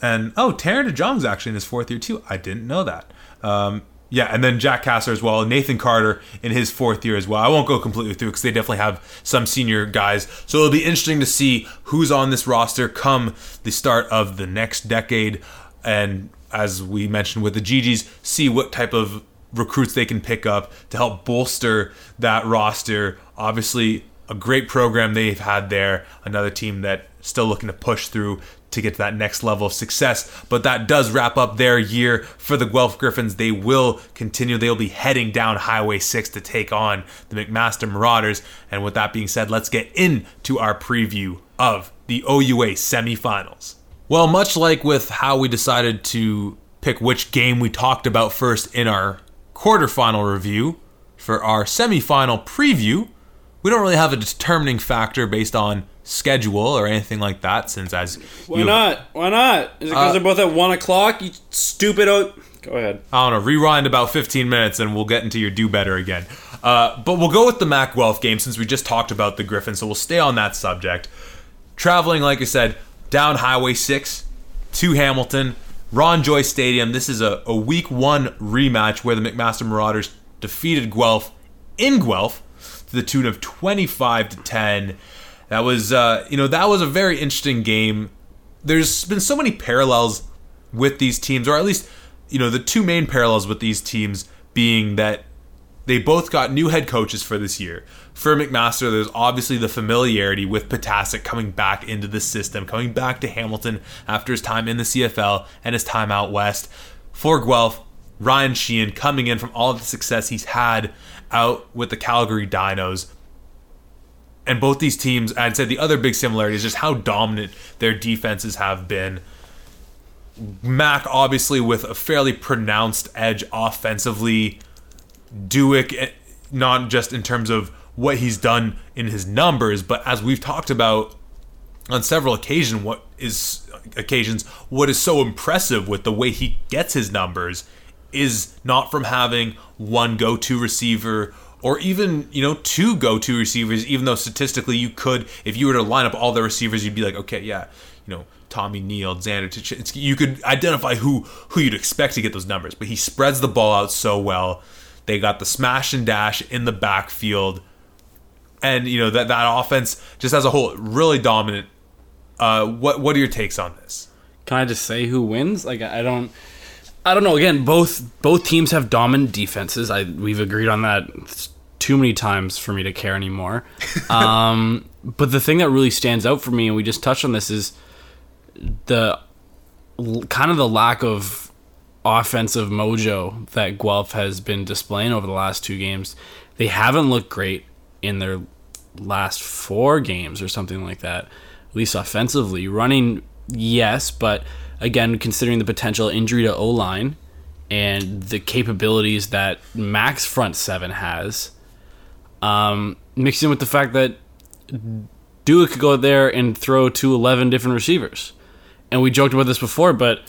and oh, Taron DeJong's actually in his fourth year too. I didn't know that. Um, yeah, and then Jack Cassar as well. Nathan Carter in his fourth year as well. I won't go completely through because they definitely have some senior guys. So it'll be interesting to see who's on this roster come the start of the next decade. And as we mentioned with the GGs, see what type of recruits they can pick up to help bolster that roster. Obviously, a great program they've had there. Another team that still looking to push through to get to that next level of success. But that does wrap up their year for the Guelph Gryphons. They will continue. They'll be heading down Highway 6 to take on the McMaster Marauders. And with that being said, let's get into our preview of the OUA semifinals. Well, much like with how we decided to pick which game we talked about first in our quarterfinal review, for our semifinal preview, we don't really have a determining factor based on schedule or anything like that, since as Why you, not? Why not? Is it because Uh, they're both at one o'clock? You stupid. O- Go ahead. I don't know, rewind about 15 minutes and we'll get into your do better again. Uh, but we'll go with the Mac Guelph game since we just talked about the Gryphon, so we'll stay on that subject. Traveling, like I said, down Highway 6 to Hamilton, Ron Joyce Stadium. This is a, a week one rematch where the McMaster Marauders defeated Guelph in Guelph to the tune of 25 to 10. That was, uh, you know, that was a very interesting game. There's been so many parallels with these teams, or at least, you know, the two main parallels with these teams being that they both got new head coaches for this year. For McMaster, there's obviously the familiarity with Ptaszek coming back into the system, coming back to Hamilton after his time in the CFL and his time out west. For Guelph, Ryan Sheahan coming in from all of the success he's had out with the Calgary Dinos. And both these teams, I'd say the other big similarity is just how dominant their defenses have been. Mac, obviously, with a fairly pronounced edge offensively. Dueck, eh, not just in terms of what he's done in his numbers, but as we've talked about on several occasions, what is occasions what is so impressive with the way he gets his numbers is not from having one go-to receiver or even you know two go-to receivers even though statistically you could if you were to line up all the receivers you'd be like okay yeah you know Tommy Neal, Xander you could identify who who you'd expect to get those numbers but he spreads the ball out so well they got the smash and dash in the backfield and you know that that offense just as a whole really dominant uh, what what are your takes on this? Can I just say who wins? Like I don't, I don't know. Again, both both teams have dominant defenses. I we've agreed on that It's too many times for me to care anymore. um, but the thing that really stands out for me, and we just touched on this, is the kind of the lack of offensive mojo that Guelph has been displaying over the last two games. They haven't looked great in their last four games or something like that. At least offensively, running yes, but again, considering the potential injury to O line and the capabilities that Max front seven has, um, mixed in with the fact that Dua could go there and throw to 11 different receivers. And we joked about this before, but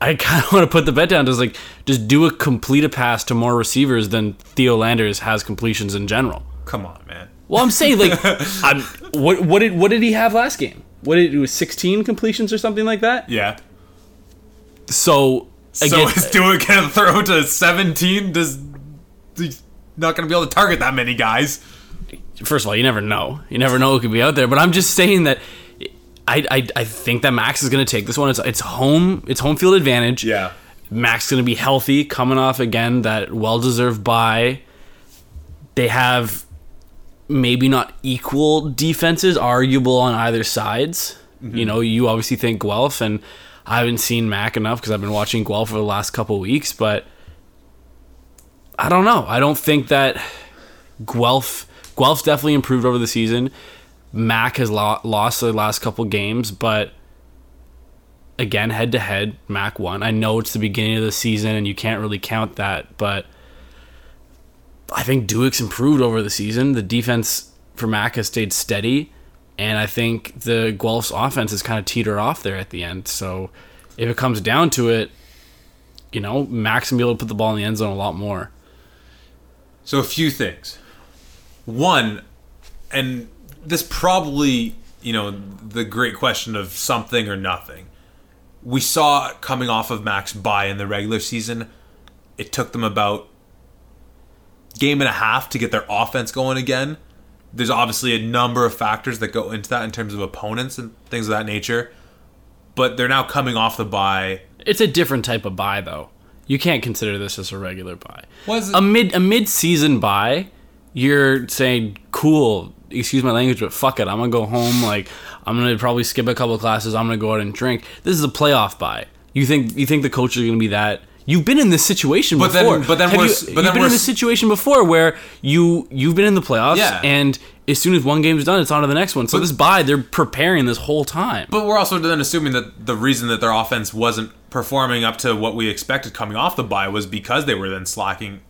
I kind of want to put the bet down. Does like just do a complete a pass to more receivers than Theo Landers has completions in general? Come on, man. Well, I'm saying like, I'm, what what did what did he have last game? What did it was 16 completions or something like that? Yeah. So So again, is uh, Stewart gonna throw to 17? Does he's not gonna be able to target that many guys? first of all, you never know. You never know who could be out there. But I'm just saying that I I, I think that Max is going to take this one. It's it's home. It's home field advantage. Yeah. Max is going to be healthy, coming off again that well deserved bye. They have maybe not equal defenses, arguable on either sides. Mm-hmm. You know, you obviously think Guelph, and I haven't seen Mac enough because I've been watching Guelph for the last couple weeks, but I don't know. I don't think that Guelph Guelph's definitely improved over the season. Mac has lo- lost the last couple games, but again, head to head, Mac won. I know it's the beginning of the season and you can't really count that, but I think Dueck's improved over the season. The defense for Mac has stayed steady, and I think the Guelph's offense has kind of teetered off there at the end. So if it comes down to it, you know, Mac's gonna be able to put the ball in the end zone a lot more. So a few things. One, and this probably, you know, the great question of something or nothing. We saw coming off of Max bye in the regular season, it took them about game and a half to get their offense going again. There's obviously a number of factors that go into that in terms of opponents and things of that nature. But they're now coming off the bye. It's a different type of bye though. You can't consider this as a regular bye. Was it- a mid a mid season bye? You're saying cool. Excuse my language, but fuck it. I'm gonna go home. Like I'm gonna probably skip a couple of classes. I'm gonna go out and drink. This is a playoff bye. You think you think the coach is gonna be that? You've been in this situation But then- before. but then Have we're you, but you've then been we're in this situation before where you you've been in the playoffs, Yeah. and as soon as one game's done, it's on to the next one. So this bye, they're preparing this whole time. But we're also then assuming that the reason that their offense wasn't performing up to what we expected coming off the bye was because they were then slacking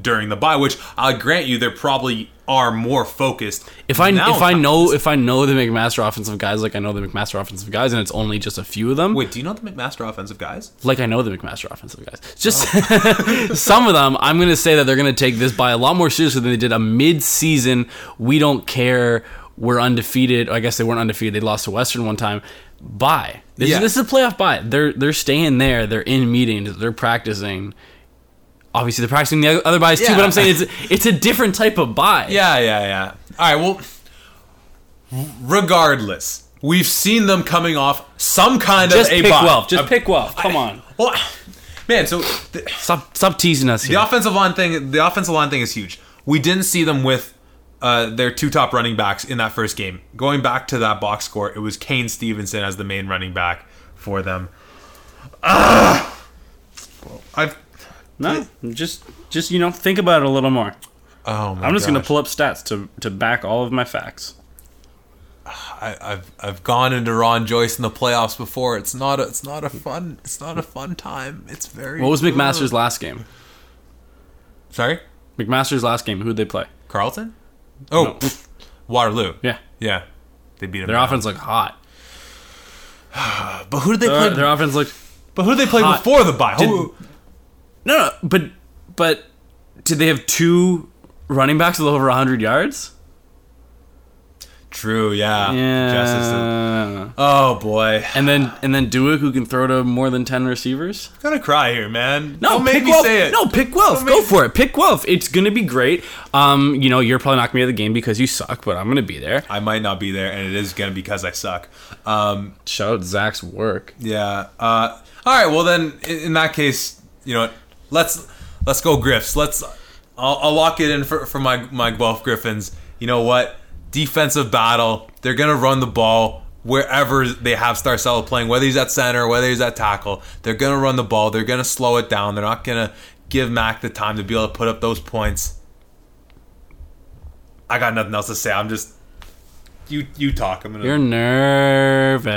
during the bye, which I'll grant you, they probably are more focused. If I if I know if I know the McMaster offensive guys like I know the McMaster offensive guys, and it's only just a few of them, wait, do you know the McMaster offensive guys? like I know the McMaster offensive guys. Oh. Just Oh. some of them, I'm going to say that they're going to take this bye a lot more seriously than they did a mid-season. We don't care. We're undefeated. I guess they weren't undefeated. They lost to Western one time. Bye. This, Yeah. is, this is a playoff bye. They're they're staying there. They're in meetings. They're practicing. Obviously, they're practicing the other byes too. But I'm saying it's it's a different type of bye. Yeah, yeah, yeah. All right, well, regardless, we've seen them coming off some kind Just of a pick bye. Guelph. Just A- pick Guelph. Come on. Well, man, so the, Stop stop teasing us the here. offensive line thing, the offensive line thing is huge. We didn't see them with uh, their two top running backs in that first game. Going back to that box score, it was Kane Stevenson as the main running back for them. Ah, I've No, just just you know think about it a little more. oh my I'm just gonna pull up stats to to back all of my facts. I, I've I've gone into Ron Joyce in the playoffs before. It's not a it's not a fun it's not a fun time. It's very. What was McMaster's last game? Sorry, McMaster's last game. Who'd they play? Carleton. Oh, No. pff, Waterloo. Yeah, yeah, they beat them. their down. offense looked hot. but who did they Their, play? their offense looked but who did they play hot. before the bye? Did- Who- no, no, but but did they have two running backs with over hundred yards? True. Yeah. Yeah. Oh boy, And then and then Dueck who can throw to more than ten receivers. I'm gonna cry here, man. No, Don't make pick me Guelph. say it. No, pick Guelph. Go for it. Pick Guelph. It's gonna be great. Um, you know, you're probably not gonna be at the game because you suck, but I'm gonna be there. I might not be there, and it is gonna be because I suck. Um, Shout out Zach's work. Yeah. Uh, all right. Well, then, in, in that case, you know, what, let's let's go Griffs. Let's. I'll, I'll lock it in for, for my my Guelph Gryphons. You know what? Defensive battle. They're gonna run the ball wherever they have Starcella playing, whether he's at center, whether he's at tackle. They're gonna run the ball. They're gonna slow it down. They're not gonna give Mac the time to be able to put up those points. I got nothing else to say. I'm just. You you talk. I'm gonna. You're nervous.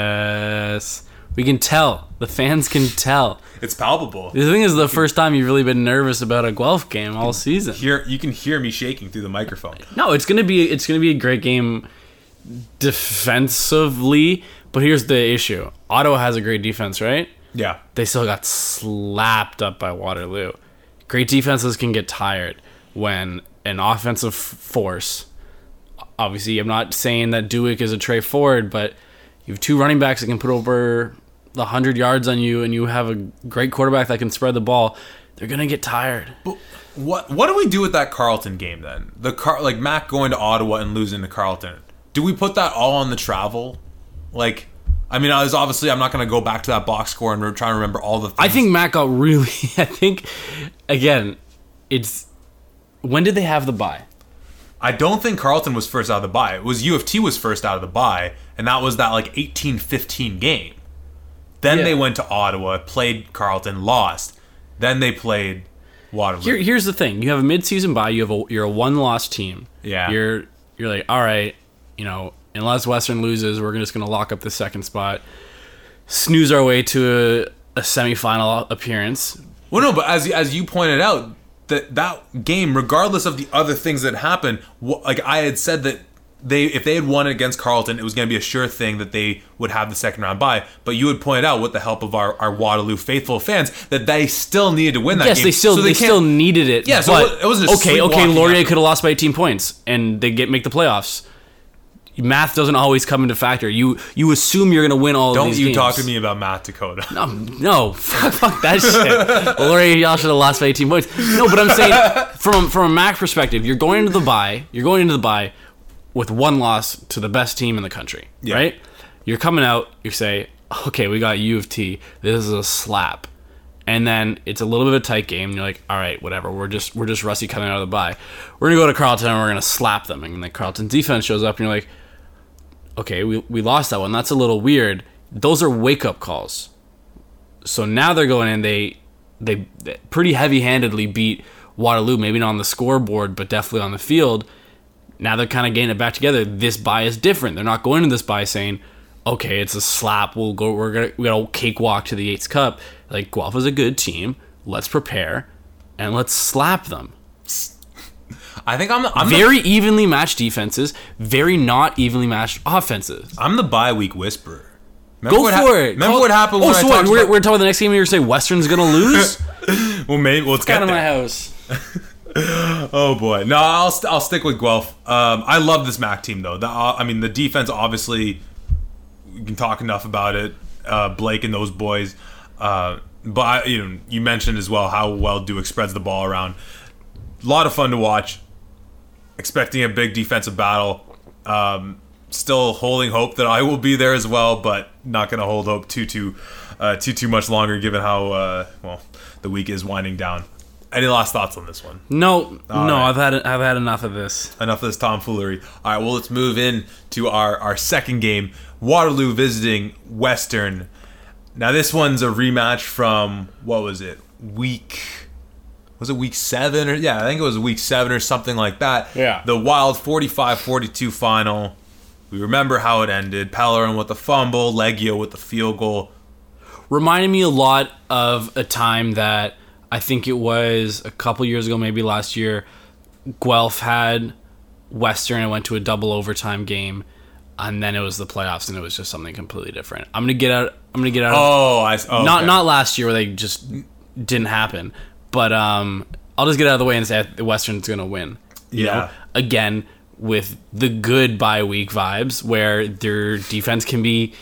We can tell. The fans can tell. it's palpable. The thing is, the first time you've really been nervous about a Guelph game all season. Hear you can hear me shaking through the microphone. No, it's gonna be it's gonna be a great game defensively. But here's the issue: Ottawa has a great defense, right? Yeah. They still got slapped up by Waterloo. Great defenses can get tired when an offensive force. Obviously, I'm not saying that Dueck is a Tre Ford, but you have two running backs that can put over the hundred yards on you, and you have a great quarterback that can spread the ball. They're gonna get tired. What what do we do with that Carleton game then? The car like Mac going to Ottawa and losing to Carleton. Do we put that all on the travel? Like, I mean, I was obviously I'm not going to go back to that box score and try to remember all the. Things. I think Mac got really. I think again, it's when did they have the bye? I don't think Carleton was first out of the bye. It was U of T was first out of the bye, and that was that like 18-15 game. Then Yeah. they went to Ottawa, played Carleton, lost. Then they played Waterloo. Here, here's the thing: you have a midseason bye. You have a you're a one loss team. Yeah. You're you're like, all right, you know, unless Western loses, we're just gonna lock up the second spot, snooze our way to a, a semifinal appearance. Well, no, but as as you pointed out, that that game, regardless of the other things that happened, like I had said that they if they had won against Carleton, it was going to be a sure thing that they would have the second round bye. But you had pointed out with the help of our, our Waterloo faithful fans that they still needed to win that yes, game. they still So they, can't- still needed it. Yeah, so but, it wasn't a okay. Okay, Laurier could have lost by 18 points, and they get make the playoffs. Math doesn't always come into factor. You you assume you're gonna win all. Don't you games. talk to me about math, Dakota? Um, no, fuck, fuck that shit. Laurie, y'all should have lost by 18 points. No, but I'm saying from from a Mac perspective, you're going into the bye. You're going into the bye with one loss to the best team in the country, Yeah. right? You're coming out. You say, okay, we got U of T. This is a slap. And then it's a little bit of a tight game. And you're like, all right, whatever. We're just we're just rusty coming out of the bye. We're gonna go to Carleton and we're gonna slap them. And then Carleton defense shows up and you're like, okay, we, we lost that one. That's a little weird. Those are wake up calls. So now they're going in. They they pretty heavy handedly beat Waterloo. Maybe not on the scoreboard, but definitely on the field. Now they're kind of getting it back together. This bye is different. They're not going to this bye saying, "Okay, it's a slap. We'll go. We're gonna we got a cakewalk to the Yates Cup." Like Guelph is a good team. Let's prepare and let's slap them. I think I'm the, I'm the, Very evenly matched defenses, very not evenly matched offenses. I'm the bye week whisperer. Remember Go what for hap- it. Remember Call- what happened Oh, so I what? We're, about- we're talking about the next game. You're saying Western's gonna lose? well, maybe let's Get get out of my house. Oh boy, no, I'll st- I'll stick with Guelph. Um, I love this Mac team though. The, uh, I mean, the defense obviously we can talk enough about it. Uh, Blake and those boys, uh, but I, you know, you mentioned as well how well Duke spreads the ball around. A lot of fun to watch. Expecting a big defensive battle. Um, still holding hope that I will be there as well, but not going to hold hope too too uh, too too much longer, given how uh, well the week is winding down. Any last thoughts on this one? No, no, right. I've had I've had enough of this. enough of this tomfoolery. All right, well, let's move in to our, our second game Waterloo visiting Western. Now, this one's a rematch from, what was it? Week. Was it week seven? or Yeah, I think it was week seven or something like that. Yeah. The wild 45 42 final. We remember how it ended. Pellerin with the fumble, Liegghio with the field goal. reminded me a lot of a time that I think it was a couple years ago, maybe last year. Guelph had Western and went to a double overtime game, and then it was the playoffs, and it was just something completely different. I'm gonna get out. I'm gonna get out. of Oh, I. Oh, not okay. not last year where they just didn't happen, but um, I'll just get out of the way and say the Western's gonna win. You Yeah. know, again with the good bye week vibes where their defense can be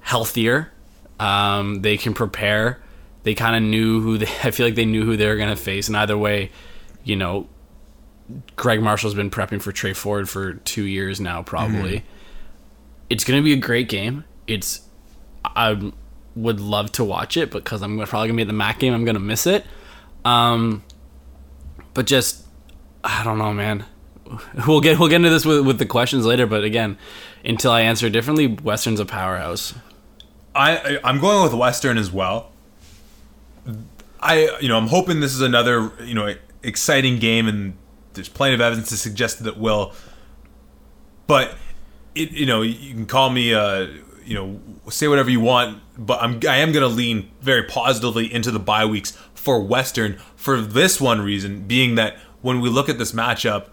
healthier. Um, they can prepare. They kind of knew who they. I feel like they knew who they were gonna face, and either way, you know, Greg Marshall's been prepping for Tre Ford for two years now, probably. It's gonna be a great game. It's I would love to watch it because I'm probably gonna be at the Mac game. I'm gonna miss it. Um, but just I don't know, man. We'll get we'll get into this with, with the questions later. But again, until I answer differently, Western's a powerhouse. I- I'm going with Western as well. I you know I'm hoping this is another you know exciting game and there's plenty of evidence to suggest that it will. But it you know you can call me uh you know say whatever you want, but I'm I am to lean very positively into the bye weeks for Western for this one reason being that when we look at this matchup,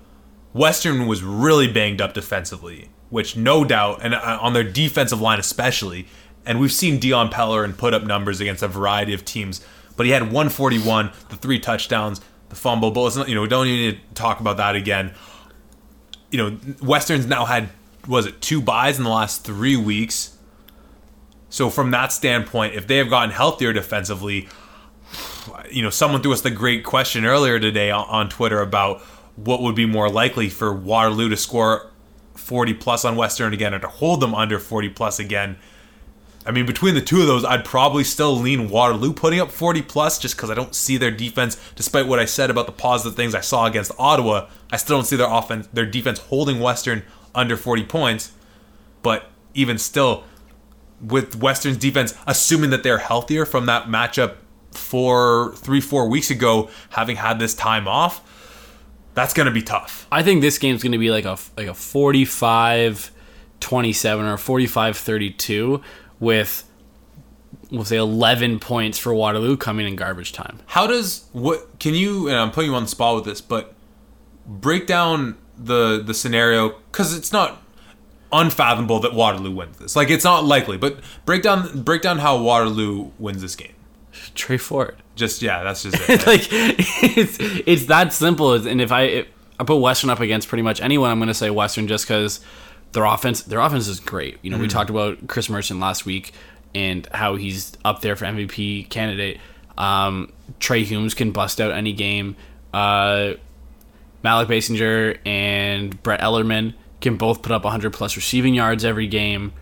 Western was really banged up defensively, which no doubt, and uh, on their defensive line especially. And we've seen Dion Pellerin put up numbers against a variety of teams, but he had 141, the three touchdowns, the fumble. But not, you know, we don't even need to talk about that again. You know, Western's now had was it two byes in the last three weeks. So from that standpoint, if they have gotten healthier defensively, you know, someone threw us the great question earlier today on, on Twitter about what would be more likely for Waterloo to score 40 plus on Western again or to hold them under 40 plus again. I mean, between the two of those, I'd probably still lean Waterloo putting up 40 plus just because I don't see their defense, despite what I said about the positive things I saw against Ottawa. I still don't see their offense, their defense holding Western under 40 points. But even still, with Western's defense, assuming that they're healthier from that matchup four, three, four weeks ago, having had this time off, that's going to be tough. I think this game's going to be like a like a 45 27 or 45 32 with we'll say 11 points for Waterloo coming in garbage time. How does what can you? And I'm putting you on the spot with this, but break down the the scenario because it's not unfathomable that Waterloo wins this. Like it's not likely, but break down break down how Waterloo wins this game. Tre Ford. Just yeah, that's just it. like it's it's that simple. And if I if I put Western up against pretty much anyone, I'm going to say Western just because their offense their offense is great. You know, we talked about Chris Merchant last week and how he's up there for MVP candidate. Um, Trey Humes can bust out any game. Uh, Malik Basinger and Brett Ellerman can both put up 100 plus receiving yards every game.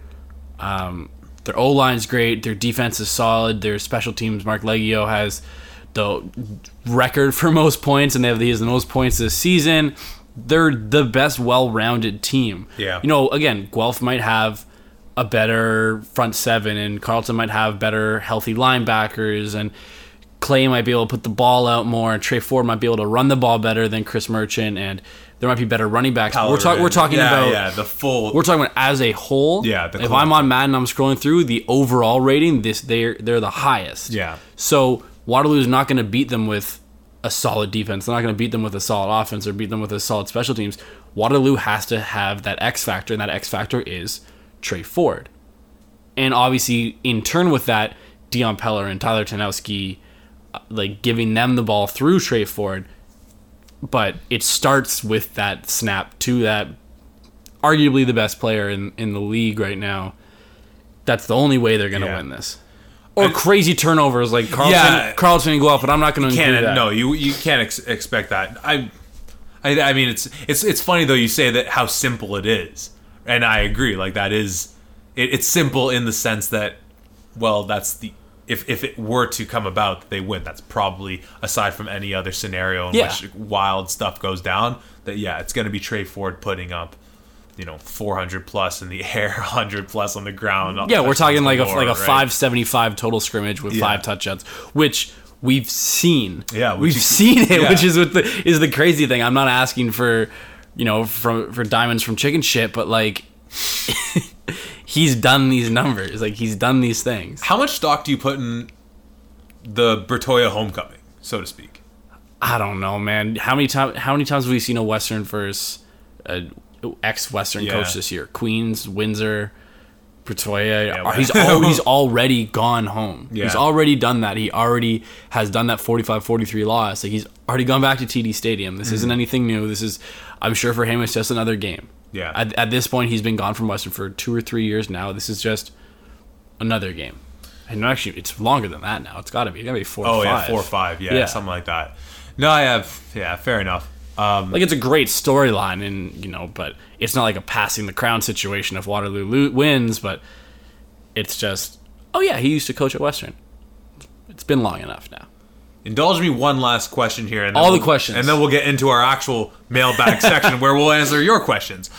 Um, their O line's great. Their defense is solid. Their special teams, Mark Liegghio has the record for most points, and they have he has the most points this season. They're the best, well-rounded team. Yeah. You know, again, Guelph might have a better front seven, and Carleton might have better, healthy linebackers, and Clay might be able to put the ball out more, and Tre Ford might be able to run the ball better than Chris Merchant, and there might be better running backs. We're, talk, we're talking yeah, about yeah the full. we're talking about as a whole. Yeah, if I'm on Madden, I'm scrolling through the overall rating. This they're they're the highest. Yeah. So Waterloo is not going to beat them with a solid defense. They're not going to beat them with a solid offense or beat them with a solid special teams. Waterloo has to have that X factor, and that X factor is Tre Ford. And obviously, in turn with that, Dion Peller and Tyler Ternowski, uh, like giving them the ball through Tre Ford. But it starts with that snap to that arguably the best player in, in the league right now. That's the only way they're going to Yeah. win this. Or crazy turnovers like Carleton. Yeah. Carleton can go off, but I'm not going to can't that. no you you can't ex- expect that I, I i mean it's it's it's funny though you say that how simple it is and i agree like that is it, it's simple in the sense that well that's the if if it were to come about that they win that's probably aside from any other scenario in Yeah. which wild stuff goes down that yeah it's going to be tre ford putting up you know 400 plus in the air 100 plus on the ground Yeah, we're talking like a like a right? 575 total scrimmage with Yeah. five touchdowns, which we've seen. Yeah, we've you- seen it, yeah. which is what the is the crazy thing. I'm not asking for, you know, from for diamonds from chicken shit, but like he's done these numbers. Like he's done these things. how much stock do you put in the Bertoia homecoming so to speak I don't know, man. How many times how many times have we seen a Western versus a ex Western Yeah. coach this year? Queens, Windsor, Bertoia. Yeah, Uh, he's al- he's already gone home. He's already done that. He already has done that 45-43 loss. Like he's already gone back to TD Stadium. This isn't anything new. This is I'm sure for him it's just another game. Yeah. At, at this point he's been gone from Western for 2 or 3 years now. This is just another game. And actually it's longer than that now. It's got to be. It's got to be 4 Oh or 5. yeah, four or five. Yeah, Yeah. something like that. No, I have. Yeah, fair enough. Um, like it's a great storyline and you know but it's not like a passing the crown situation if waterloo lo- wins but it's just oh yeah he used to coach at western it's been long enough now indulge me one last question here, and then All the we'll- questions. and then we'll get into our actual mailbag section where we'll answer your questions.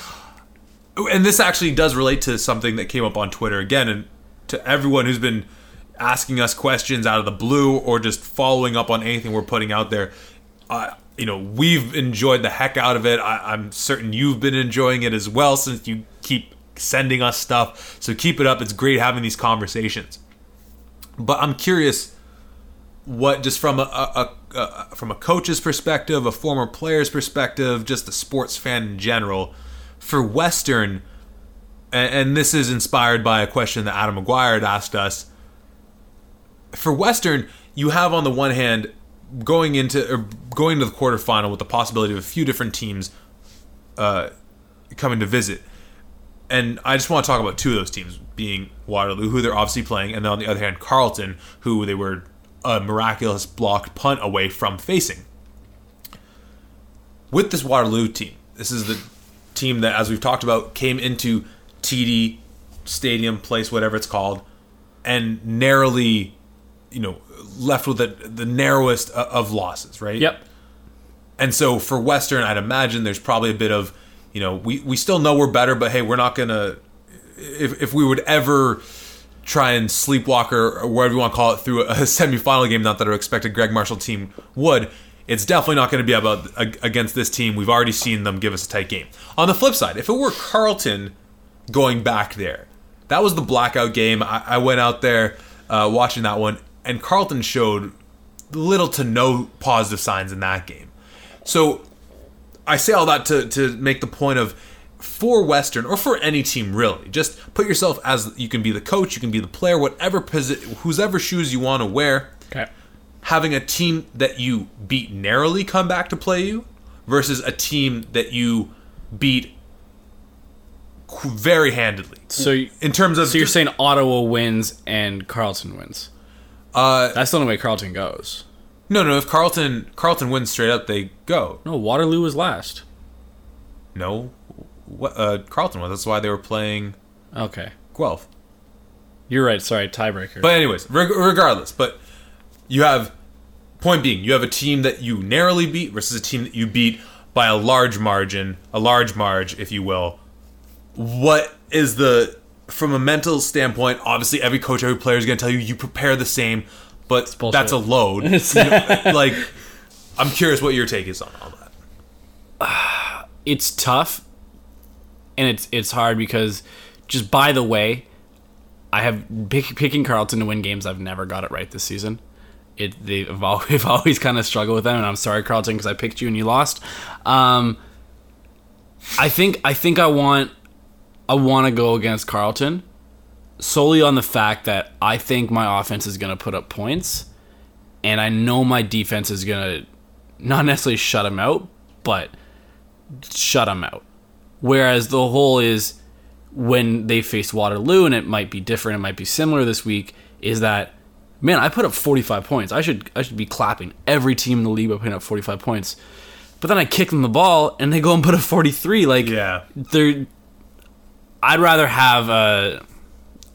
And this actually does relate to something that came up on Twitter again, and to everyone who's been asking us questions out of the blue or just following up on anything we're putting out there. Uh, you know, we've enjoyed the heck out of it. I, I'm certain you've been enjoying it as well since you keep sending us stuff. So keep it up. It's great having these conversations. But I'm curious what just from a, a, a, from a coach's perspective, a former player's perspective, just a sports fan in general, for Western, and, and this is inspired by a question that Adam McGuire had asked us. For Western, you have on the one hand going into going to the quarterfinal with the possibility of a few different teams uh, coming to visit. And I just want to talk about two of those teams, being Waterloo, who they're obviously playing, and then on the other hand, Carleton, who they were a miraculous blocked punt away from facing. With this Waterloo team, this is the team that, as we've talked about, came into TD Stadium, place, whatever it's called, and narrowly, you know, left with the, the narrowest of losses, right? yep And so for Western, I'd imagine there's probably a bit of, you know, we, we still know we're better, but hey, we're not gonna. If if we would ever try and sleepwalker or whatever you want to call it through a semifinal game, not that I expect a Greg Marshall team would. It's definitely not going to be about against this team. We've already seen them give us a tight game. On the flip side, if it were Carleton going back there, that was the blackout game. I, I went out there uh, watching that one, and Carleton showed little to no positive signs in that game. So I say all that to, to make the point of for Western or for any team really, just put yourself as you can be the coach, you can be the player, whatever posi- whosever shoes you want to wear. okay Having a team that you beat narrowly come back to play you versus a team that you beat very handedly. so In terms of so you're saying ottawa wins and carleton wins uh, that's the only way carleton goes. no no if Carleton Carleton wins straight up they go. No waterloo was last. No what uh, Carleton was. That's why they were playing okay. Guelph. You're right. Sorry tiebreaker. But anyways, reg- regardless, but you have point being, you have a team that you narrowly beat versus a team that you beat by a large margin, a large marge, if you will. What is the from a mental standpoint? Obviously, every coach, every player is going to tell you you prepare the same, but that's a load. You know, like, I'm curious what your take is on all that. it's tough and it's it's hard because just by the way I have pick, picking Carleton to win games I've never got it right this season it they've always, always kind of struggled with them, and I'm sorry, Carleton, because I picked you and you lost. Um, I think I think I want I want to go against Carleton solely on the fact that I think my offense is going to put up points, and I know my defense is going to not necessarily shut them out, but shut them out. Whereas the whole is when they face Waterloo, and it might be different, it might be similar this week, is that man, I put up 45 points. I should I should be clapping every team in the league by putting up 45 points. But then I kick them the ball and they go and put up 43. Like Yeah. they're. I'd rather have a.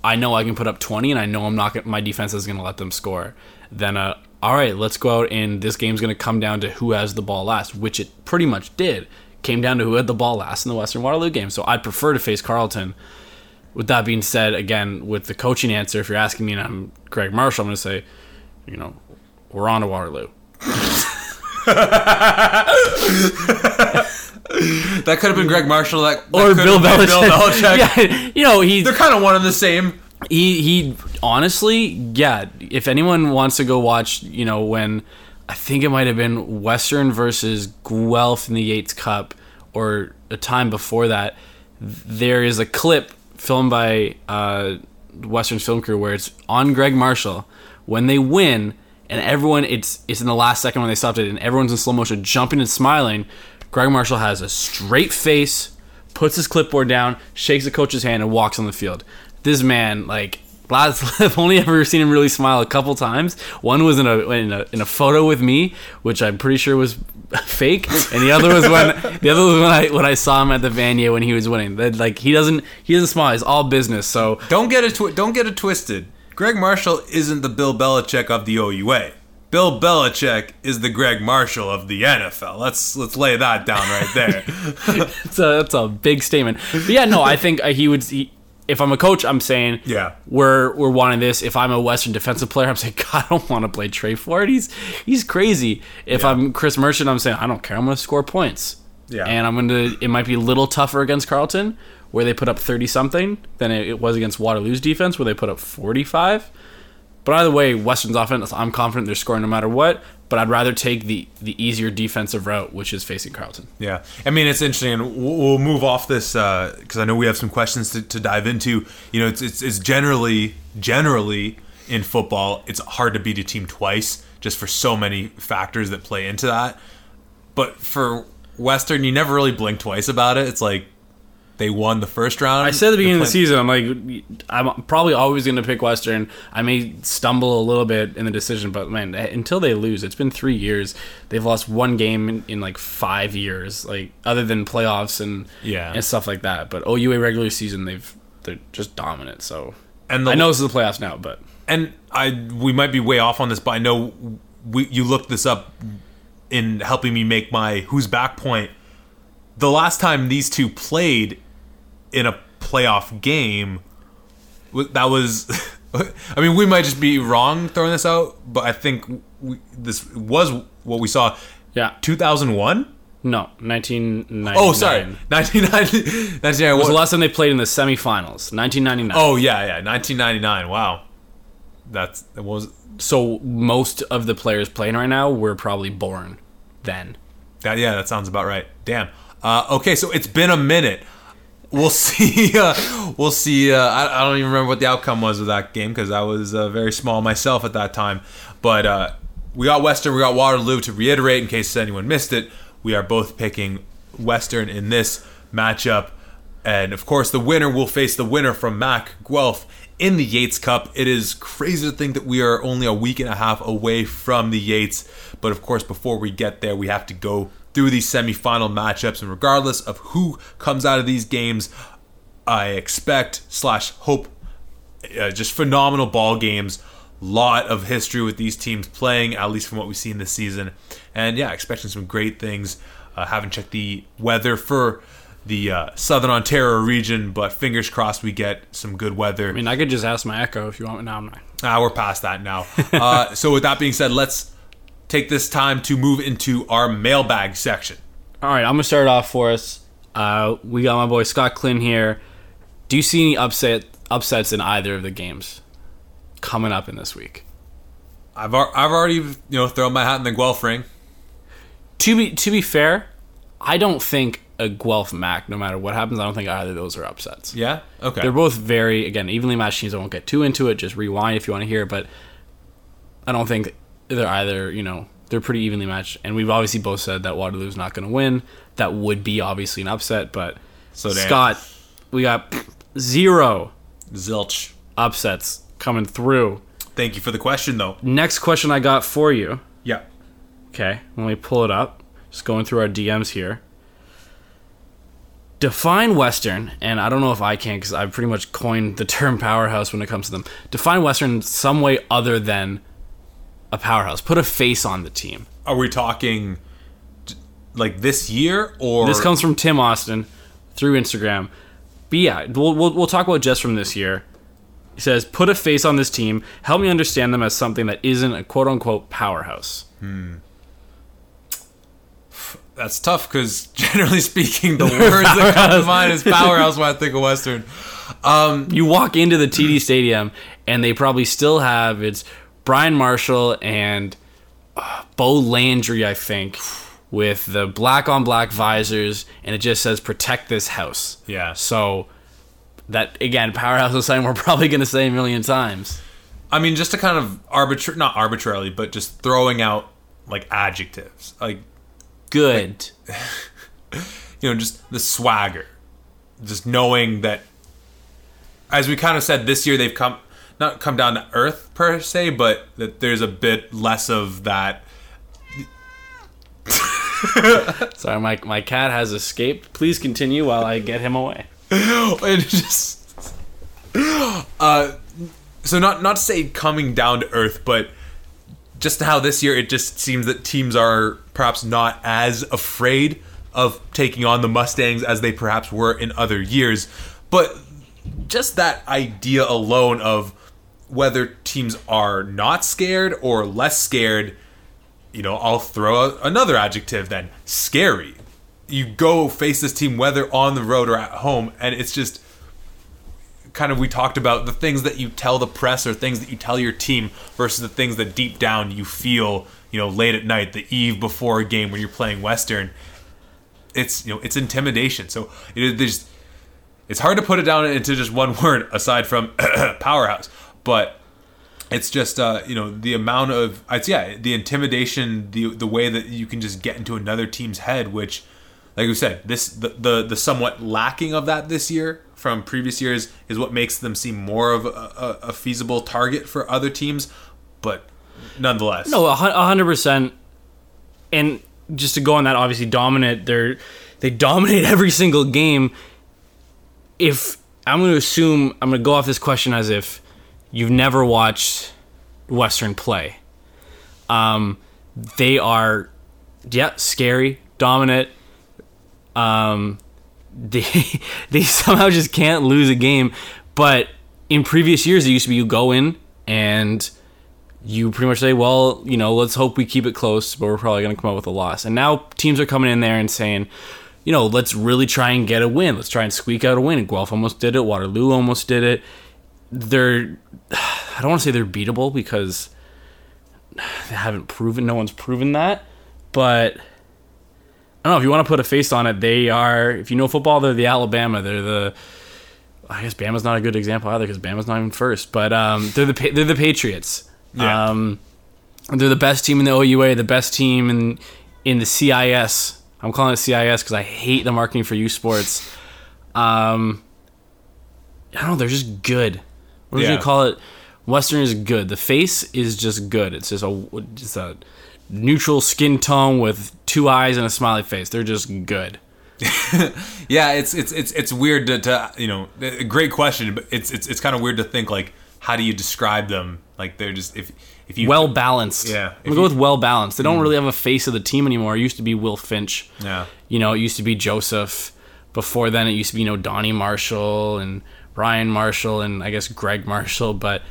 I know I can put up 20, and I know I'm not. Gonna, my defense is going to let them score. Than a. All right, let's go out and this game's going to come down to who has the ball last, which it pretty much did. Came down to who had the ball last in the Western Waterloo game. So I'd prefer to face Carleton. With that being said, again, with the coaching answer, if you're asking me and I'm Greg Marshall, I'm going to say, you know, we're on to Waterloo. That could have been Greg Marshall. That, that Or Bill Belichick. Bill Belichick. yeah, you know, he They're kind of one and the same. he he honestly, yeah, if anyone wants to go watch, you know, when I think it might have been Western versus Guelph in the Yates Cup or a time before that, there is a clip filmed by uh, Western Film Crew where it's on Greg Marshall when they win and everyone it's it's in the last second when they stopped it and everyone's in slow motion jumping and smiling. Greg Marshall has a straight face, puts his clipboard down, shakes the coach's hand, and walks on the field. This man, like, I've only ever seen him really smile a couple times. One was in a in a, in a photo with me, which I'm pretty sure was fake, and the other was when the other was when I when I saw him at the Vanier when he was winning. That like he doesn't he doesn't smile. He's all business. So Don't get it. Twi- don't get it twisted. Greg Marshall isn't the Bill Belichick of the OUA. Bill Belichick is the Greg Marshall of the NFL. Let's let's lay that down right there. it's a that's a big statement. But yeah, no, I think uh, he would. He, if I'm a coach, I'm saying Yeah. we're we're wanting this. If I'm a Western defensive player, I'm saying God, I don't want to play Tre Ford. He's he's crazy. If Yeah. I'm Chris Merchant, I'm saying I don't care. I'm going to score points. Yeah. and I'm going to. It might be a little tougher against Carleton, where they put up 30 something, than it it was against Waterloo's defense, where they put up 45. But either way, Western's offense, I'm confident they're scoring no matter what. But I'd rather take the the easier defensive route, which is facing Carleton. Yeah, I mean it's interesting, and we'll we'll move off this uh, because I know we have some questions to, to dive into. You know, it's, it's it's generally generally in football, it's hard to beat a team twice just for so many factors that play into that. But for Western, you never really blink twice about it. It's like they won the first round. I said at the beginning of the season, I'm like, I'm probably always going to pick Western. I may stumble a little bit in the decision, but man, eh, until they lose, it's been three years. They've lost one game in, in like five years, like other than playoffs and Yeah. and stuff like that. But OUA regular season, they've they're just dominant. So And the- I know this is the playoffs now, but and I we might be way off on this, but I know we you looked this up in helping me make my who's back point. The last time these two played in a playoff game, that was. I mean, we might just be wrong throwing this out, but I think we, this was what we saw. yeah, 2001. no, 1999. Oh, sorry, 1990. 1991. It was the last time they played in the semifinals, 1999. Oh yeah, yeah, 1999. Wow, that's that was so most of the players playing right now were probably born then. That yeah, that sounds about right. Damn. Uh, okay, so it's been a minute. We'll see. Uh, we'll see. Uh, I, I don't even remember what the outcome was of that game because I was uh, very small myself at that time. But uh, we got Western, we got Waterloo. To reiterate, in case anyone missed it, we are both picking Western in this matchup, and of course, the winner will face the winner from Mac Guelph in the Yates Cup. It is crazy to think that we are only a week and a half away from the Yates, but of course, before we get there, we have to go through these semifinal matchups. And regardless of who comes out of these games, I expect slash hope uh, just phenomenal ball games. Lot of history with these teams playing, at least from what we've seen this season. And yeah, expecting some great things. Uh, haven't checked the weather for the uh, Southern Ontario region, but fingers crossed we get some good weather. I mean, I could just ask my echo if you want. Now I'm not. Ah, we're past that now. Uh, so with that being said, let's take this time to move into our mailbag section. All right, I'm gonna start it off for us. Uh, we got my boy Scott Klin here. Do you see any upset upsets in either of the games coming up in this week? I've I've already you know thrown my hat in the Guelph ring. To be to be fair, I don't think a Guelph Mac, no matter what happens, I don't think either of those are upsets. Yeah. Okay. They're both very again evenly matched teams. I won't get too into it. Just rewind if you want to hear. it, But I don't think they're either. You know, they're pretty evenly matched. And we've obviously both said that Waterloo's not going to win. That would be obviously an upset. But So Scott, we got zero Zilch. upsets coming through. Thank you for the question though. Next question I got for you. Yeah. Okay, let me pull it up. Just going through our DMs here. Define Western, and I don't know if I can because I've pretty much coined the term powerhouse when it comes to them. Define Western in some way other than a powerhouse. Put a face on the team. Are we talking like this year or This comes from Tim Austin through Instagram. But yeah, we'll, we'll, we'll talk about just from this year. He says, put a face on this team. Help me understand them as something that isn't a quote unquote powerhouse. Hmm. That's tough because generally speaking, the words that come to mind is powerhouse when I think of Western. you walk into the TD Stadium and they probably still have it's Brian Marshall and uh, Bo Landry, I think, with the black on black visors, and it just says "Protect this house." Yeah. So that again, powerhouse is something we're probably going to say a million times. I mean, just to kind of arbitrary, not arbitrarily, but just throwing out like adjectives, like Good. you know, just the swagger, just knowing that, as we kind of said this year, they've come not come down to earth per se, but that there's a bit less of that. Sorry, my my cat has escaped. Please continue while I get him away. and just uh so not not to say coming down to earth but just how this year it just seems that teams are perhaps not as afraid of taking on the mustangs as they perhaps were in other years but just that idea alone of whether teams are not scared or less scared you know i'll throw another adjective then scary. You go face this team whether on the road or at home and it's just kind of we talked about the things that you tell the press or things that you tell your team versus the things that deep down you feel you know late at night the eve before a game when you're playing western. It's you know it's intimidation. So it, there's it's hard to put it down into just one word aside from powerhouse but it's just uh, you know the amount of it's yeah the intimidation the the way that you can just get into another team's head which like we said this the, the the somewhat lacking of that this year from previous years is what makes them seem more of a, a, a feasible target for other teams but nonetheless No, a hundred percent. And just to go on that, obviously dominant. They're they dominate every single game. If I'm going to assume, I'm going to go off this question as if you've never watched Western play. Um, they are, yeah, scary, dominant. Um, they they somehow just can't lose a game. But in previous years, it used to be you go in and you pretty much say, well, you know, let's hope we keep it close, but we're probably going to come out with a loss. And now teams are coming in there and saying, you know, let's really try and get a win. Let's try and squeak out a win. Guelph almost did it. Waterloo almost did it. They're, I don't want to say they're beatable because they haven't proven, no one's proven that. But I don't know if you want to put a face on it. They are, if you know football, they're the Alabama. They're the, I guess Bama's not a good example either because Bama's not even first. But um, they're the they're the Patriots. Yeah. Um, they're the best team in the OUA, the best team in in the CIS. I'm calling it CIS because I hate the marketing for U Sports. Um, I don't know. They're just good. What would Yeah. you call it? Western is good. The face is just good. It's just a just a neutral skin tone with two eyes and a smiley face. They're just good. yeah it's it's it's it's weird to, to you know great question but it's it's it's kind of weird to think like how do you describe them like they're just if if you Well balanced. Yeah, I'm gonna go with well balanced. They don't hmm. really have a face of the team anymore. It used to be Will Finch. Yeah. You know, it used to be Joseph. Before then, it used to be you know Donnie Marshall and Brian Marshall and I guess Greg Marshall, but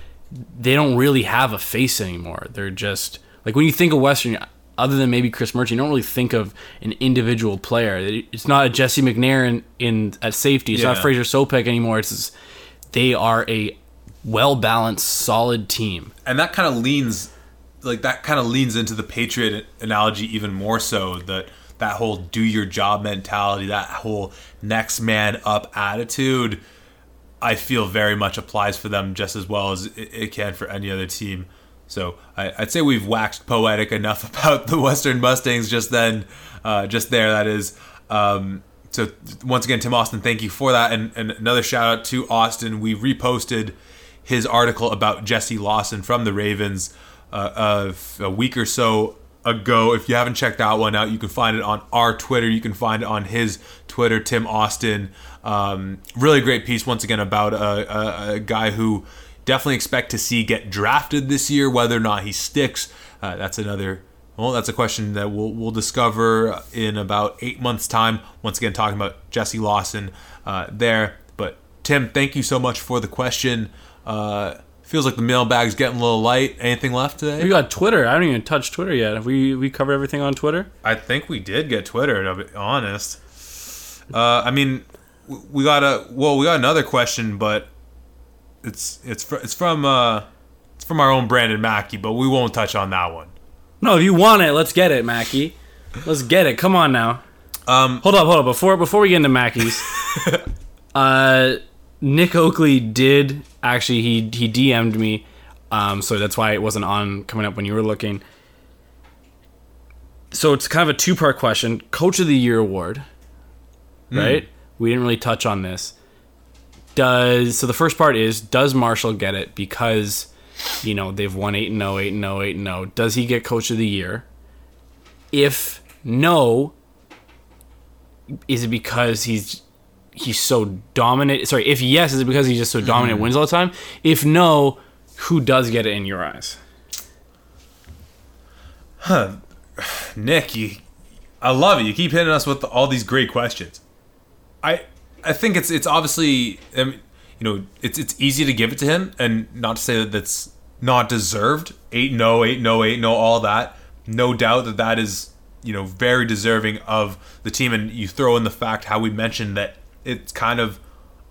they don't really have a face anymore. They're just like when you think of Western, other than maybe Chris Murchie, you don't really think of an individual player. It's not a Jesse McNair in, in at safety. It's not Fraser Sopik anymore. It's just, they are a well balanced, solid team. and that kind of leans like that kind of leans into the Patriot analogy even more so that that whole do your job mentality, that whole next man up attitude. I feel very much applies for them just as well as it, can for any other team. So I, would say we've waxed poetic enough about the Western Mustangs just then, uh, just there. That is. Um, so once again, Tim Austin, thank you for that, and, and another shout out to Austin. We reposted his article about Jesse Lawson from the Ravens uh, a week or so ago. If you haven't checked that one out, you can find it on our Twitter. You can find it on his Twitter, Tim Austin. Um, really great piece once again about a, a, a, guy who definitely expect to see get drafted this year. Whether or not he sticks, uh, that's another. Well, that's a question that we'll we'll discover in about eight months' time. Once again, talking about Jesse Lawson uh, there. But Tim, thank you so much for the question. Uh, feels like the mailbag's getting a little light. Anything left today? We got Twitter. I haven't even touched Twitter yet. Have we we covered everything on Twitter? I think we did get Twitter. To be honest, uh, I mean, we got a well, we got another question, but it's it's fr- it's from uh, it's from our own Brandon Mackey, but we won't touch on that one. No, if you want it, let's get it, Mackey. Let's get it. Come on now. Um, hold up, hold up. Before before we get into Mackey's, uh, Nick Oakley did actually he he DM'd me, um, so that's why it wasn't on coming up when you were looking. So it's kind of a two part question. Coach of the Year award, mm. We didn't really touch on this. Does so the first part is does Marshall get it because you know they've won 8 and 0 8 and 0 8 and 0 does he get coach of the year if no is it because he's he's so dominant. Sorry, if yes, is it because he's just so dominant, mm-hmm. wins all the time? If no, who does get it in your eyes? Huh, Nick, you, I love it. You keep hitting us with all these great questions. I, I think it's it's obviously, I mean, you know, it's it's easy to give it to him, and not to say that that's not deserved. Eight no, eight no, eight no, all that. No doubt that that is you know very deserving of the team and you throw in the fact how we mentioned that it's kind of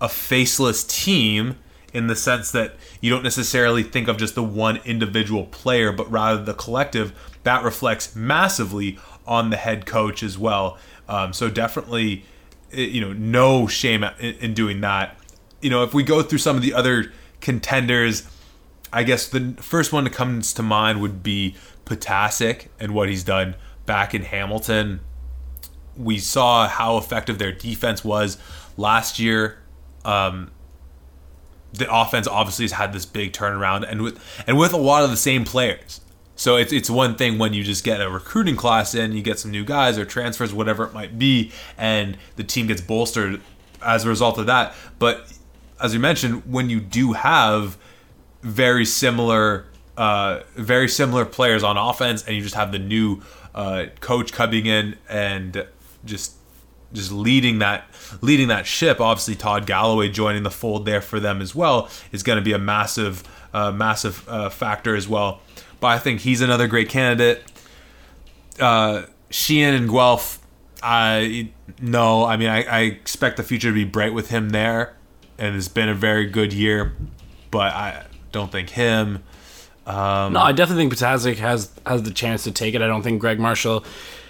a faceless team in the sense that you don't necessarily think of just the one individual player, but rather the collective. That reflects massively on the head coach as well. Um, so definitely, you know, no shame in, in doing that. You know, if we go through some of the other contenders, I guess the first one that comes to mind would be Ptaszek and what he's done back in Hamilton. We saw how effective their defense was last year. Um, the offense obviously has had this big turnaround, and with and with a lot of the same players. So it's it's one thing when you just get a recruiting class in, you get some new guys or transfers, whatever it might be, and the team gets bolstered as a result of that. But as you mentioned, when you do have very similar, uh, very similar players on offense, and you just have the new uh, coach coming in and just just leading that leading that ship. Obviously, Todd Galloway joining the fold there for them as well is going to be a massive uh, massive uh, factor as well. But I think he's another great candidate. Uh, Sheahan and Guelph, I no, I mean I, I expect the future to be bright with him there, and it's been a very good year. But I don't think him. Um, no, I definitely think Ptaszek has has the chance to take it. I don't think Greg Marshall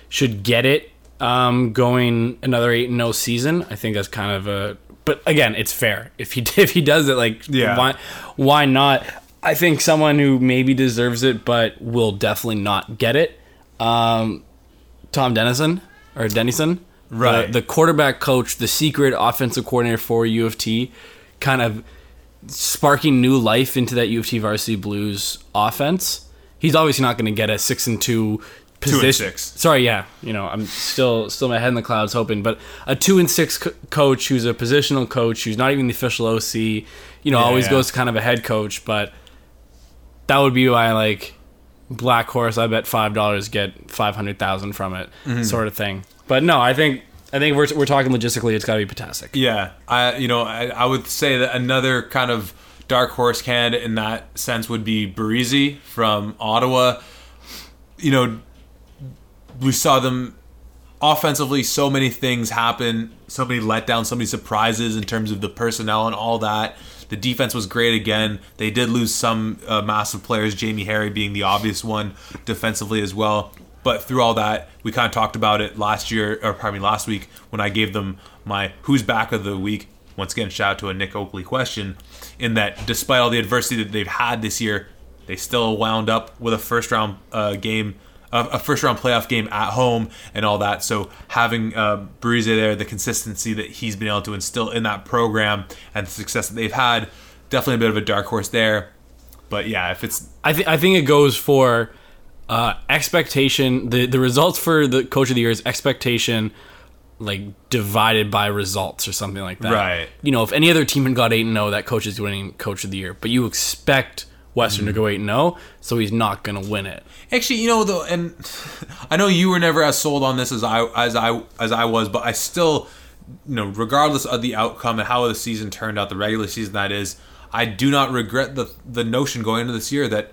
should get it um, going another eight and no season. I think that's kind of a. But again, it's fair if he if he does it. Like, yeah. why why not? I think someone who maybe deserves it, but will definitely not get it. Um, Tom Dennison or Dennison, right? The, the quarterback coach, the secret offensive coordinator for U of T, kind of sparking new life into that U of T varsity Blues offense. He's obviously not going to get a six and two position. Two and six. Sorry, yeah. You know, I'm still still my head in the clouds hoping, but a two and six co- coach who's a positional coach who's not even the official OC. You know, yeah, always yeah. goes to kind of a head coach, but that would be why like Black Horse. I bet five dollars get five hundred thousand from it, mm-hmm. sort of thing. But no, I think I think we're, we're talking logistically. It's got to be Ptaszek. Yeah, I you know I, I would say that another kind of dark horse candidate in that sense would be Barresi from Ottawa. You know, we saw them offensively, so many things happen, so many letdowns, so many surprises in terms of the personnel and all that. The defense was great again. They did lose some uh, massive players, Jamie Harry being the obvious one defensively as well. But through all that, we kind of talked about it last year, or pardon me, last week when I gave them my who's back of the week. Once again, shout out to a Nick Oakley question. In that, despite all the adversity that they've had this year, they still wound up with a first round uh, game, a a first round playoff game at home, and all that. So having uh, Breeze there, the consistency that he's been able to instill in that program, and the success that they've had, definitely a bit of a dark horse there. But yeah, if it's I think I think it goes for uh, expectation. The the results for the coach of the year is expectation, like divided by results or something like that. Right. You know, if any other team had got eight and zero, that coach is winning coach of the year. But you expect Western to go eight and zero, so he's not going to win it. Actually, you know though, and I know you were never as sold on this as I as I as I was, but I still, you know, regardless of the outcome and how the season turned out, the regular season that is, I do not regret the the notion going into this year that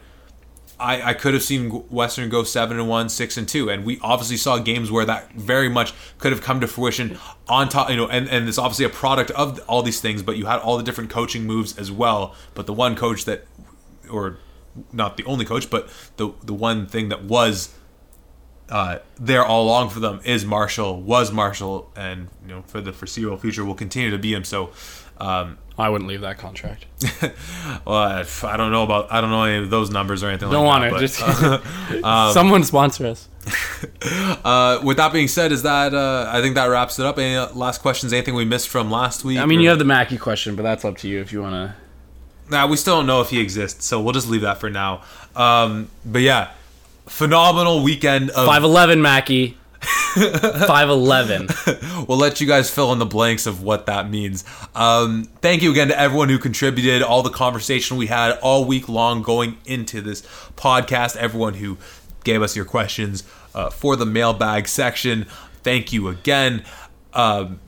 I, I could have seen Western go seven and one, six and two, and we obviously saw games where that very much could have come to fruition. On top, you know, and and it's obviously a product of all these things, but you had all the different coaching moves as well. But the one coach that, or not the only coach, but the the one thing that was uh, there all along for them is Marshall, was Marshall, and you know for the foreseeable future will continue to be him. So. Um, I wouldn't leave that contract. well, I I don't know about I don't know any of those numbers or anything like that. Don't like want that. it. but, Just someone sponsor us. uh, with that being said, is that uh, I think that wraps it up. Any last questions? Anything we missed from last week? I mean, or- you have the Mackey question, but that's up to you if you want to. Nah, we still don't know if he exists, so we'll just leave that for now. Um, but yeah, phenomenal weekend of Five eleven Mackey. Five eleven. we'll let you guys fill in the blanks of what that means. Um, thank you again to everyone who contributed, all the conversation we had all week long going into this podcast, everyone who gave us your questions uh, for the mailbag section. Thank you again. Um,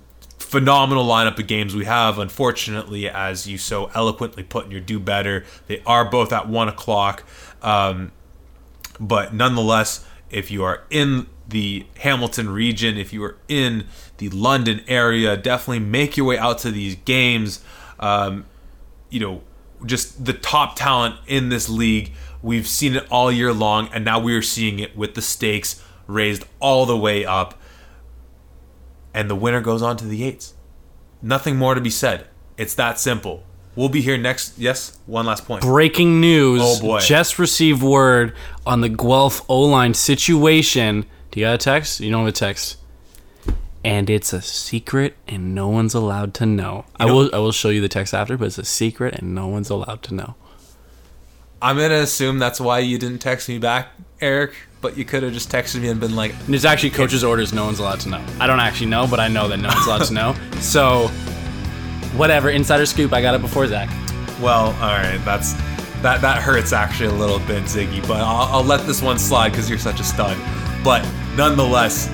phenomenal lineup of games we have. Unfortunately, as you so eloquently put in your do better, they are both at one o'clock. Um, but nonetheless, if you are in the Hamilton region, if you are in the London area, definitely make your way out to these games. Um, you know, just the top talent in this league. We've seen it all year long, and now we are seeing it with the stakes raised all the way up. And the winner goes on to the Yates. Nothing more to be said. It's that simple. We'll be here next. Yes, one last point. Breaking news. Oh, boy. Just received word on the Guelph O line situation. Do you got a text? You don't have a text. And it's a secret, and no one's allowed to know. I know- will. I will show you the text after, but it's a secret, and no one's allowed to know. I'm gonna assume that's why you didn't text me back, Eric. But you could have just texted me and been like, And it's actually coach's orders. No one's allowed to know. I don't actually know, but I know that no one's allowed to know. So, whatever. Insider scoop. I got it before Zach. "Well, all right, that's that that hurts actually a little bit, Ziggy." But I'll, I'll let this one slide because you're such a stud. But nonetheless,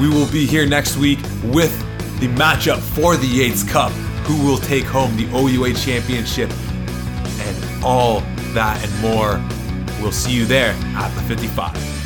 we will be here next week with the matchup for the Yates Cup. Who will take home the OUA championship and all that and more. We'll see you there at the 55.